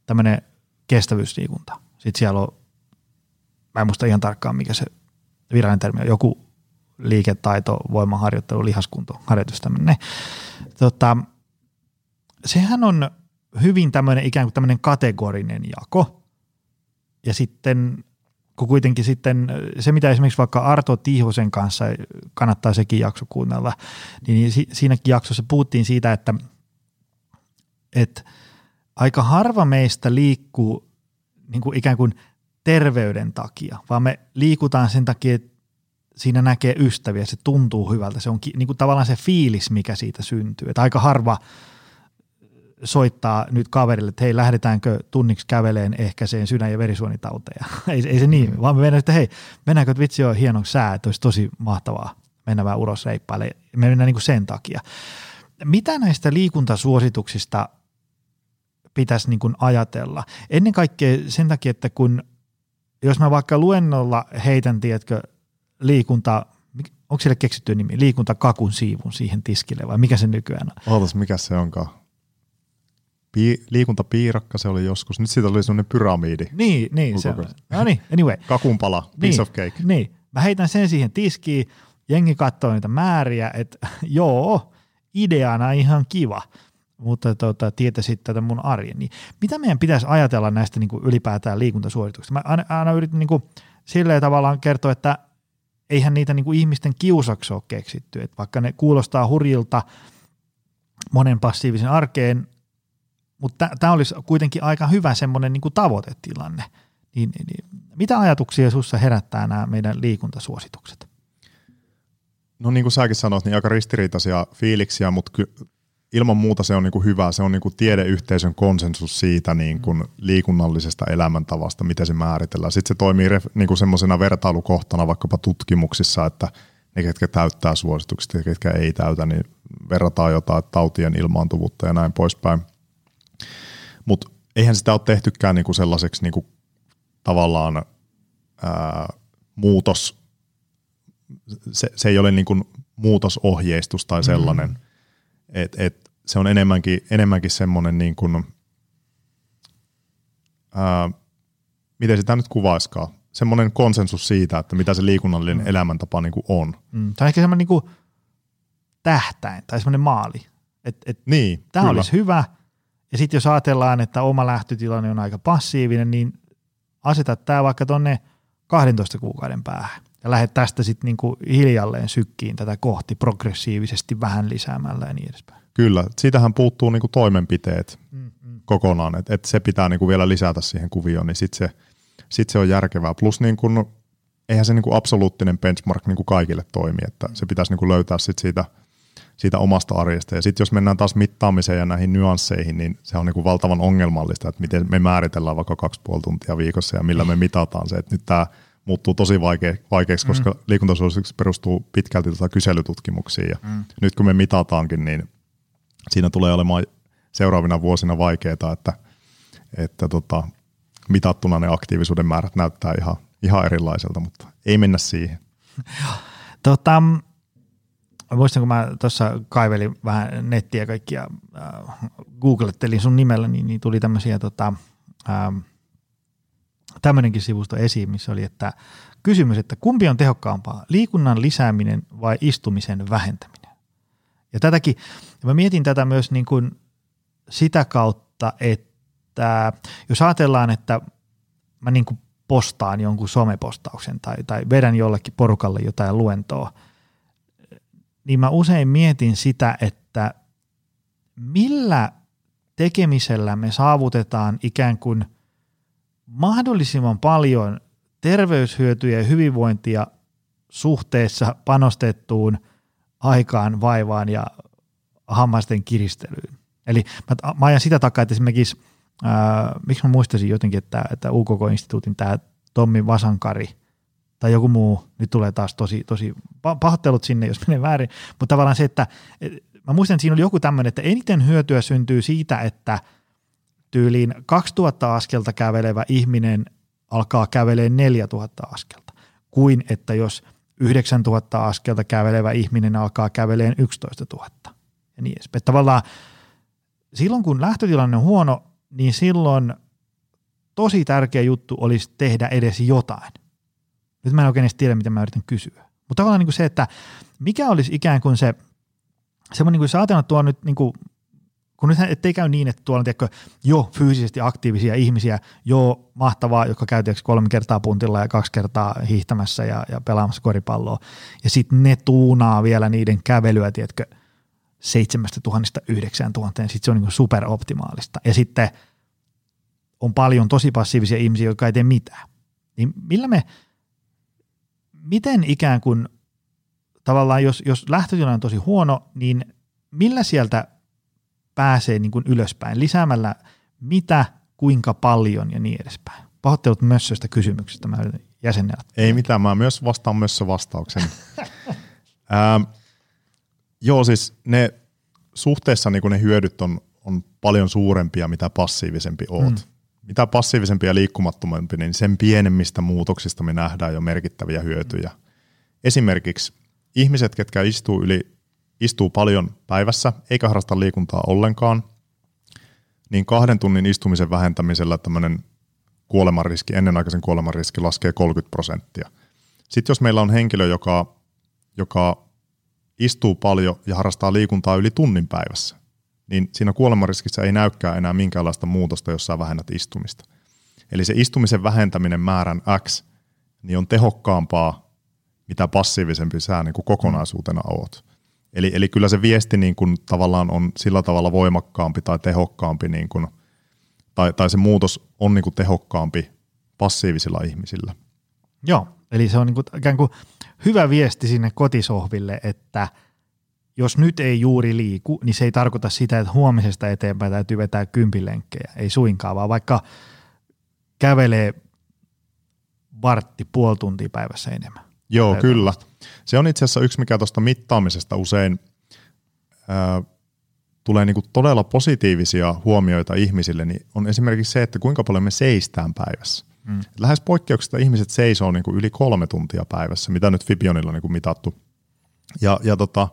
[SPEAKER 2] tämmöinen kestävyysliikunta. Sitten siellä on, mä en muista ihan tarkkaan mikä se virallinen termi on, joku liiketaito, voimaharjoittelu, lihaskunto, harjoitus tämmöinen. Tota, sehän on hyvin tämmöinen ikään kuin tämmöinen kategorinen jako. Ja sitten kun kuitenkin sitten se, mitä esimerkiksi vaikka Arto Tiihosen kanssa kannattaa sekin jakso kuunnella, niin siinäkin jaksossa puhuttiin siitä, että, että aika harva meistä liikkuu niin kuin ikään kuin terveyden takia, vaan me liikutaan sen takia, että siinä näkee ystäviä, se tuntuu hyvältä, se on niin kuin tavallaan se fiilis, mikä siitä syntyy. Että aika harva soittaa nyt kaverille, että hei, lähdetäänkö tunniksi käveleen ehkäiseen sydän- ja verisuonitauteja. ei, ei se niin, vaan me mennään, että hei, mennäänkö, että vitsi on hieno sää, että olisi tosi mahtavaa mennä vähän ulos reippaille. Me mennään niin kuin sen takia. Mitä näistä liikuntasuosituksista pitäisi niin kuin ajatella? Ennen kaikkea sen takia, että kun jos mä vaikka luennolla heitän, tiedätkö, liikunta, onko sille keksitty nimi, liikunta kakun siivun siihen tiskille vai mikä se nykyään on?
[SPEAKER 3] Ootas, mikä se onkaan? Pi- liikuntapiirakka se oli joskus. Nyt siitä oli semmoinen pyramidi.
[SPEAKER 2] Niin, niin se on. No niin, anyway.
[SPEAKER 3] Kakunpala, piece
[SPEAKER 2] niin,
[SPEAKER 3] of cake.
[SPEAKER 2] Niin, mä heitän sen siihen tiskiin, jengi katsoo niitä määriä, että joo, ideana ihan kiva, mutta tota, tietäisit tätä mun arjen. Niin mitä meidän pitäisi ajatella näistä niin kuin ylipäätään liikuntasuorituksista? Mä aina, aina yritin niin kuin, silleen tavallaan kertoa, että eihän niitä niin kuin ihmisten kiusaksi ole keksitty, että vaikka ne kuulostaa hurjilta monen passiivisen arkeen, mutta tämä olisi kuitenkin aika hyvä semmoinen niin tavoitetilanne. Niin, niin, niin, mitä ajatuksia sinussa herättää nämä meidän liikuntasuositukset?
[SPEAKER 3] No niin kuin säkin sanoit, niin aika ristiriitaisia fiiliksiä, mutta ky- ilman muuta se on niin kuin hyvä. Se on niin kuin tiedeyhteisön konsensus siitä niin kuin liikunnallisesta elämäntavasta, miten se määritellään. Sitten se toimii ref- niin kuin semmoisena vertailukohtana vaikkapa tutkimuksissa, että ne, ketkä täyttää suositukset ja ketkä ei täytä, niin verrataan jotain tautien ilmaantuvuutta ja näin poispäin. Mutta eihän sitä ole tehtykään niinku sellaiseksi niinku tavallaan ää, muutos, se, se ei ole niinku muutosohjeistus tai sellainen, mm. Että et se on enemmänkin, enemmänkin semmoinen, niin kuin, ää, miten sitä nyt kuvaiskaan, semmoinen konsensus siitä, että mitä se liikunnallinen mm. elämäntapa niin kuin on.
[SPEAKER 2] Mm. Tai ehkä semmoinen niin tähtäin tai semmoinen maali. Et, et
[SPEAKER 3] niin,
[SPEAKER 2] tämä olisi hyvä, ja sitten jos ajatellaan, että oma lähtötilanne on aika passiivinen, niin aseta tämä vaikka tuonne 12 kuukauden päähän ja lähde tästä sitten niinku hiljalleen sykkiin tätä kohti progressiivisesti vähän lisäämällä ja niin edespäin.
[SPEAKER 3] Kyllä, siitähän puuttuu niinku toimenpiteet mm, mm. kokonaan, että et se pitää niinku vielä lisätä siihen kuvioon, niin sitten se, sit se on järkevää. Plus niinku, eihän se niinku absoluuttinen benchmark niinku kaikille toimi, että se pitäisi niinku löytää sit siitä – siitä omasta arjesta. Ja sitten jos mennään taas mittaamiseen ja näihin nyansseihin, niin se on niin kuin valtavan ongelmallista, että miten me määritellään vaikka kaksi puoli tuntia viikossa ja millä me mitataan se. Että nyt tämä muuttuu tosi vaike- vaikeaksi, koska mm. liikuntasuositukset perustuu pitkälti tuota kyselytutkimuksiin. Ja mm. Nyt kun me mitataankin, niin siinä tulee olemaan seuraavina vuosina vaikeaa, että, että tota, mitattuna ne aktiivisuuden määrät näyttää ihan, ihan erilaiselta, mutta ei mennä siihen.
[SPEAKER 2] Tota, muistan, kun mä tuossa kaivelin vähän nettiä kaikkia, äh, googlettelin sun nimellä, niin, niin tuli tämmöisiä tota, äh, tämmöinenkin sivusto esiin, missä oli, että kysymys, että kumpi on tehokkaampaa, liikunnan lisääminen vai istumisen vähentäminen? Ja tätäkin, ja mä mietin tätä myös niin kuin sitä kautta, että jos ajatellaan, että mä niin kuin postaan jonkun somepostauksen tai, tai vedän jollekin porukalle jotain luentoa – niin mä usein mietin sitä, että millä tekemisellä me saavutetaan ikään kuin mahdollisimman paljon terveyshyötyjä ja hyvinvointia suhteessa panostettuun aikaan, vaivaan ja hammasten kiristelyyn. Eli mä, mä ajan sitä takaa, että esimerkiksi, ää, miksi mä muistaisin jotenkin, että, että UKK-instituutin tämä Tommi Vasankari – tai joku muu, nyt tulee taas tosi, tosi pahoittelut sinne, jos menee väärin, mutta tavallaan se, että mä muistan, että siinä oli joku tämmöinen, että eniten hyötyä syntyy siitä, että tyyliin 2000 askelta kävelevä ihminen alkaa käveleen 4000 askelta, kuin että jos 9000 askelta kävelevä ihminen alkaa käveleen 11 000 ja niin edespäin. Tavallaan silloin, kun lähtötilanne on huono, niin silloin tosi tärkeä juttu olisi tehdä edes jotain – nyt mä en oikein edes tiedä, mitä mä yritän kysyä. Mutta tavallaan niin kuin se, että mikä olisi ikään kuin se, semmoinen niin kuin sä ajatellaan, että tuo nyt niin kuin, kun nyt ettei käy niin, että tuolla on tiedätkö, jo fyysisesti aktiivisia ihmisiä, jo mahtavaa, jotka käy kolme kertaa puntilla ja kaksi kertaa hiihtämässä ja, ja pelaamassa koripalloa. Ja sitten ne tuunaa vielä niiden kävelyä, tiedätkö, seitsemästä tuhannesta yhdeksään tuhanteen, sitten se on niin superoptimaalista. Ja sitten on paljon tosi passiivisia ihmisiä, jotka ei tee mitään. Niin millä me – miten ikään kuin tavallaan, jos, jos lähtötilanne on tosi huono, niin millä sieltä pääsee niin kuin ylöspäin? Lisäämällä mitä, kuinka paljon ja niin edespäin. Pahoittelut mössöistä kysymyksestä, mä jäsennellä.
[SPEAKER 3] Ei mitään, mä myös vastaan mössö vastauksen. Ää, joo, siis ne suhteessa niin ne hyödyt on, on paljon suurempia, mitä passiivisempi oot. Mm. Mitä passiivisempi ja liikkumattomampi, niin sen pienemmistä muutoksista me nähdään jo merkittäviä hyötyjä. Esimerkiksi ihmiset, ketkä istuu, yli, istuu paljon päivässä eikä harrasta liikuntaa ollenkaan, niin kahden tunnin istumisen vähentämisellä tämmöinen kuolemanriski, ennenaikaisen kuolemanriski laskee 30 prosenttia. Sitten jos meillä on henkilö, joka, joka istuu paljon ja harrastaa liikuntaa yli tunnin päivässä, niin siinä kuolemanriskissä ei näykään enää minkäänlaista muutosta, jos sä vähennät istumista. Eli se istumisen vähentäminen määrän X niin on tehokkaampaa, mitä passiivisempi sä niin kuin kokonaisuutena oot. Eli, eli kyllä se viesti niin kuin tavallaan on sillä tavalla voimakkaampi tai tehokkaampi, niin kuin, tai, tai se muutos on niin kuin tehokkaampi passiivisilla ihmisillä.
[SPEAKER 2] Joo, eli se on niin kuin, ikään kuin hyvä viesti sinne kotisohville, että jos nyt ei juuri liiku, niin se ei tarkoita sitä, että huomisesta eteenpäin täytyy vetää kympilenkkejä. Ei suinkaan, vaan vaikka kävelee vartti, puoli tuntia päivässä enemmän.
[SPEAKER 3] Joo, kyllä. Se on itse asiassa yksi, mikä tuosta mittaamisesta usein ää, tulee niinku todella positiivisia huomioita ihmisille, niin on esimerkiksi se, että kuinka paljon me seistään päivässä. Mm. Lähes poikkeuksista ihmiset seisoo niinku yli kolme tuntia päivässä, mitä nyt Fibionilla on niinku mitattu. Ja, ja tota,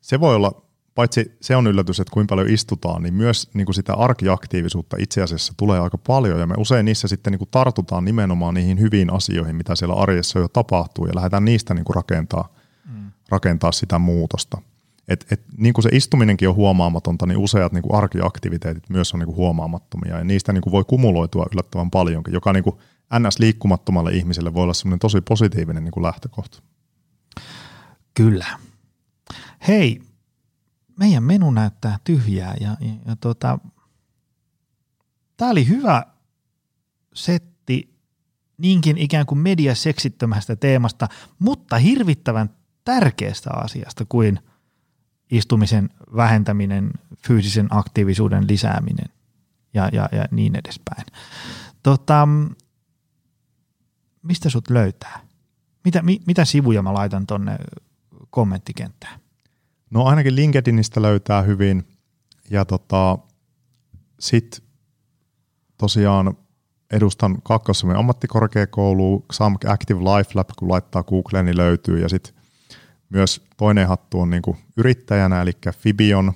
[SPEAKER 3] se voi olla, paitsi se on yllätys, että kuinka paljon istutaan, niin myös niin kuin sitä arkiaktiivisuutta itse asiassa tulee aika paljon, ja me usein niissä sitten niin kuin tartutaan nimenomaan niihin hyviin asioihin, mitä siellä arjessa jo tapahtuu, ja lähdetään niistä niin kuin rakentaa, mm. rakentaa sitä muutosta. Et, et, niin kuin se istuminenkin on huomaamatonta, niin useat niin kuin arkiaktiviteetit myös on niin kuin huomaamattomia, ja niistä niin kuin voi kumuloitua yllättävän paljonkin, joka niin kuin NS-liikkumattomalle ihmiselle voi olla semmoinen tosi positiivinen niin kuin lähtökohta.
[SPEAKER 2] Kyllä. Hei, meidän menu näyttää tyhjää ja, ja, ja tota, tämä oli hyvä setti niinkin ikään kuin mediaseksittömästä teemasta, mutta hirvittävän tärkeästä asiasta kuin istumisen vähentäminen, fyysisen aktiivisuuden lisääminen ja, ja, ja niin edespäin. Tota, mistä sut löytää? Mitä, mi, mitä sivuja mä laitan tonne kommenttikenttään?
[SPEAKER 3] No ainakin LinkedInistä löytää hyvin. Ja tota, sitten tosiaan edustan Kakkosumen ammattikorkeakoulu, XAMK Active Life Lab, kun laittaa Googleen, niin löytyy. Ja sitten myös toinen hattu on niinku yrittäjänä, eli Fibion,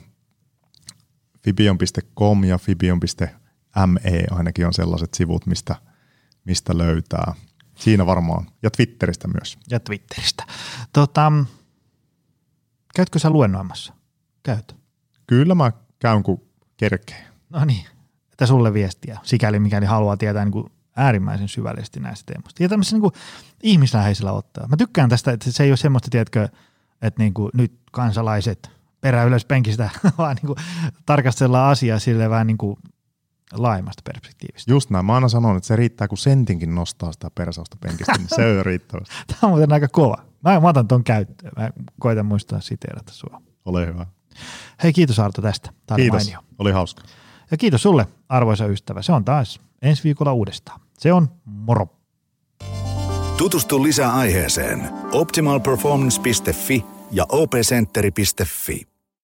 [SPEAKER 3] fibion.com ja fibion.me ainakin on sellaiset sivut, mistä, mistä löytää. Siinä varmaan. Ja Twitteristä myös.
[SPEAKER 2] Ja Twitteristä. Tota, Käytkö sä luennoimassa? Käyt.
[SPEAKER 3] Kyllä mä käyn, kun kerkee.
[SPEAKER 2] No niin, että sulle viestiä, sikäli mikäli haluaa tietää niin kuin äärimmäisen syvällisesti näistä teemoista. Ja tämmöisessä niin ihmisläheisellä ottaa. Mä tykkään tästä, että se ei ole semmoista, tiedätkö, että niin kuin nyt kansalaiset perä ylös penkistä, vaan niin kuin tarkastellaan asiaa sille vähän niin kuin laajemmasta perspektiivistä.
[SPEAKER 3] Just näin. Mä aina sanon, että se riittää, kun sentinkin nostaa sitä persausta penkistä, niin se on riittävästi.
[SPEAKER 2] Tämä on muuten aika kova. Mä, mä otan ton käyttöön. Mä koitan muistaa siteerata sua.
[SPEAKER 3] Ole hyvä.
[SPEAKER 2] Hei, kiitos Arto tästä. Tämä
[SPEAKER 3] kiitos. Mainio. Oli hauska.
[SPEAKER 2] Ja kiitos sulle, arvoisa ystävä. Se on taas ensi viikolla uudestaan. Se on moro.
[SPEAKER 1] Tutustu lisää aiheeseen optimalperformance.fi ja opcenteri.fi.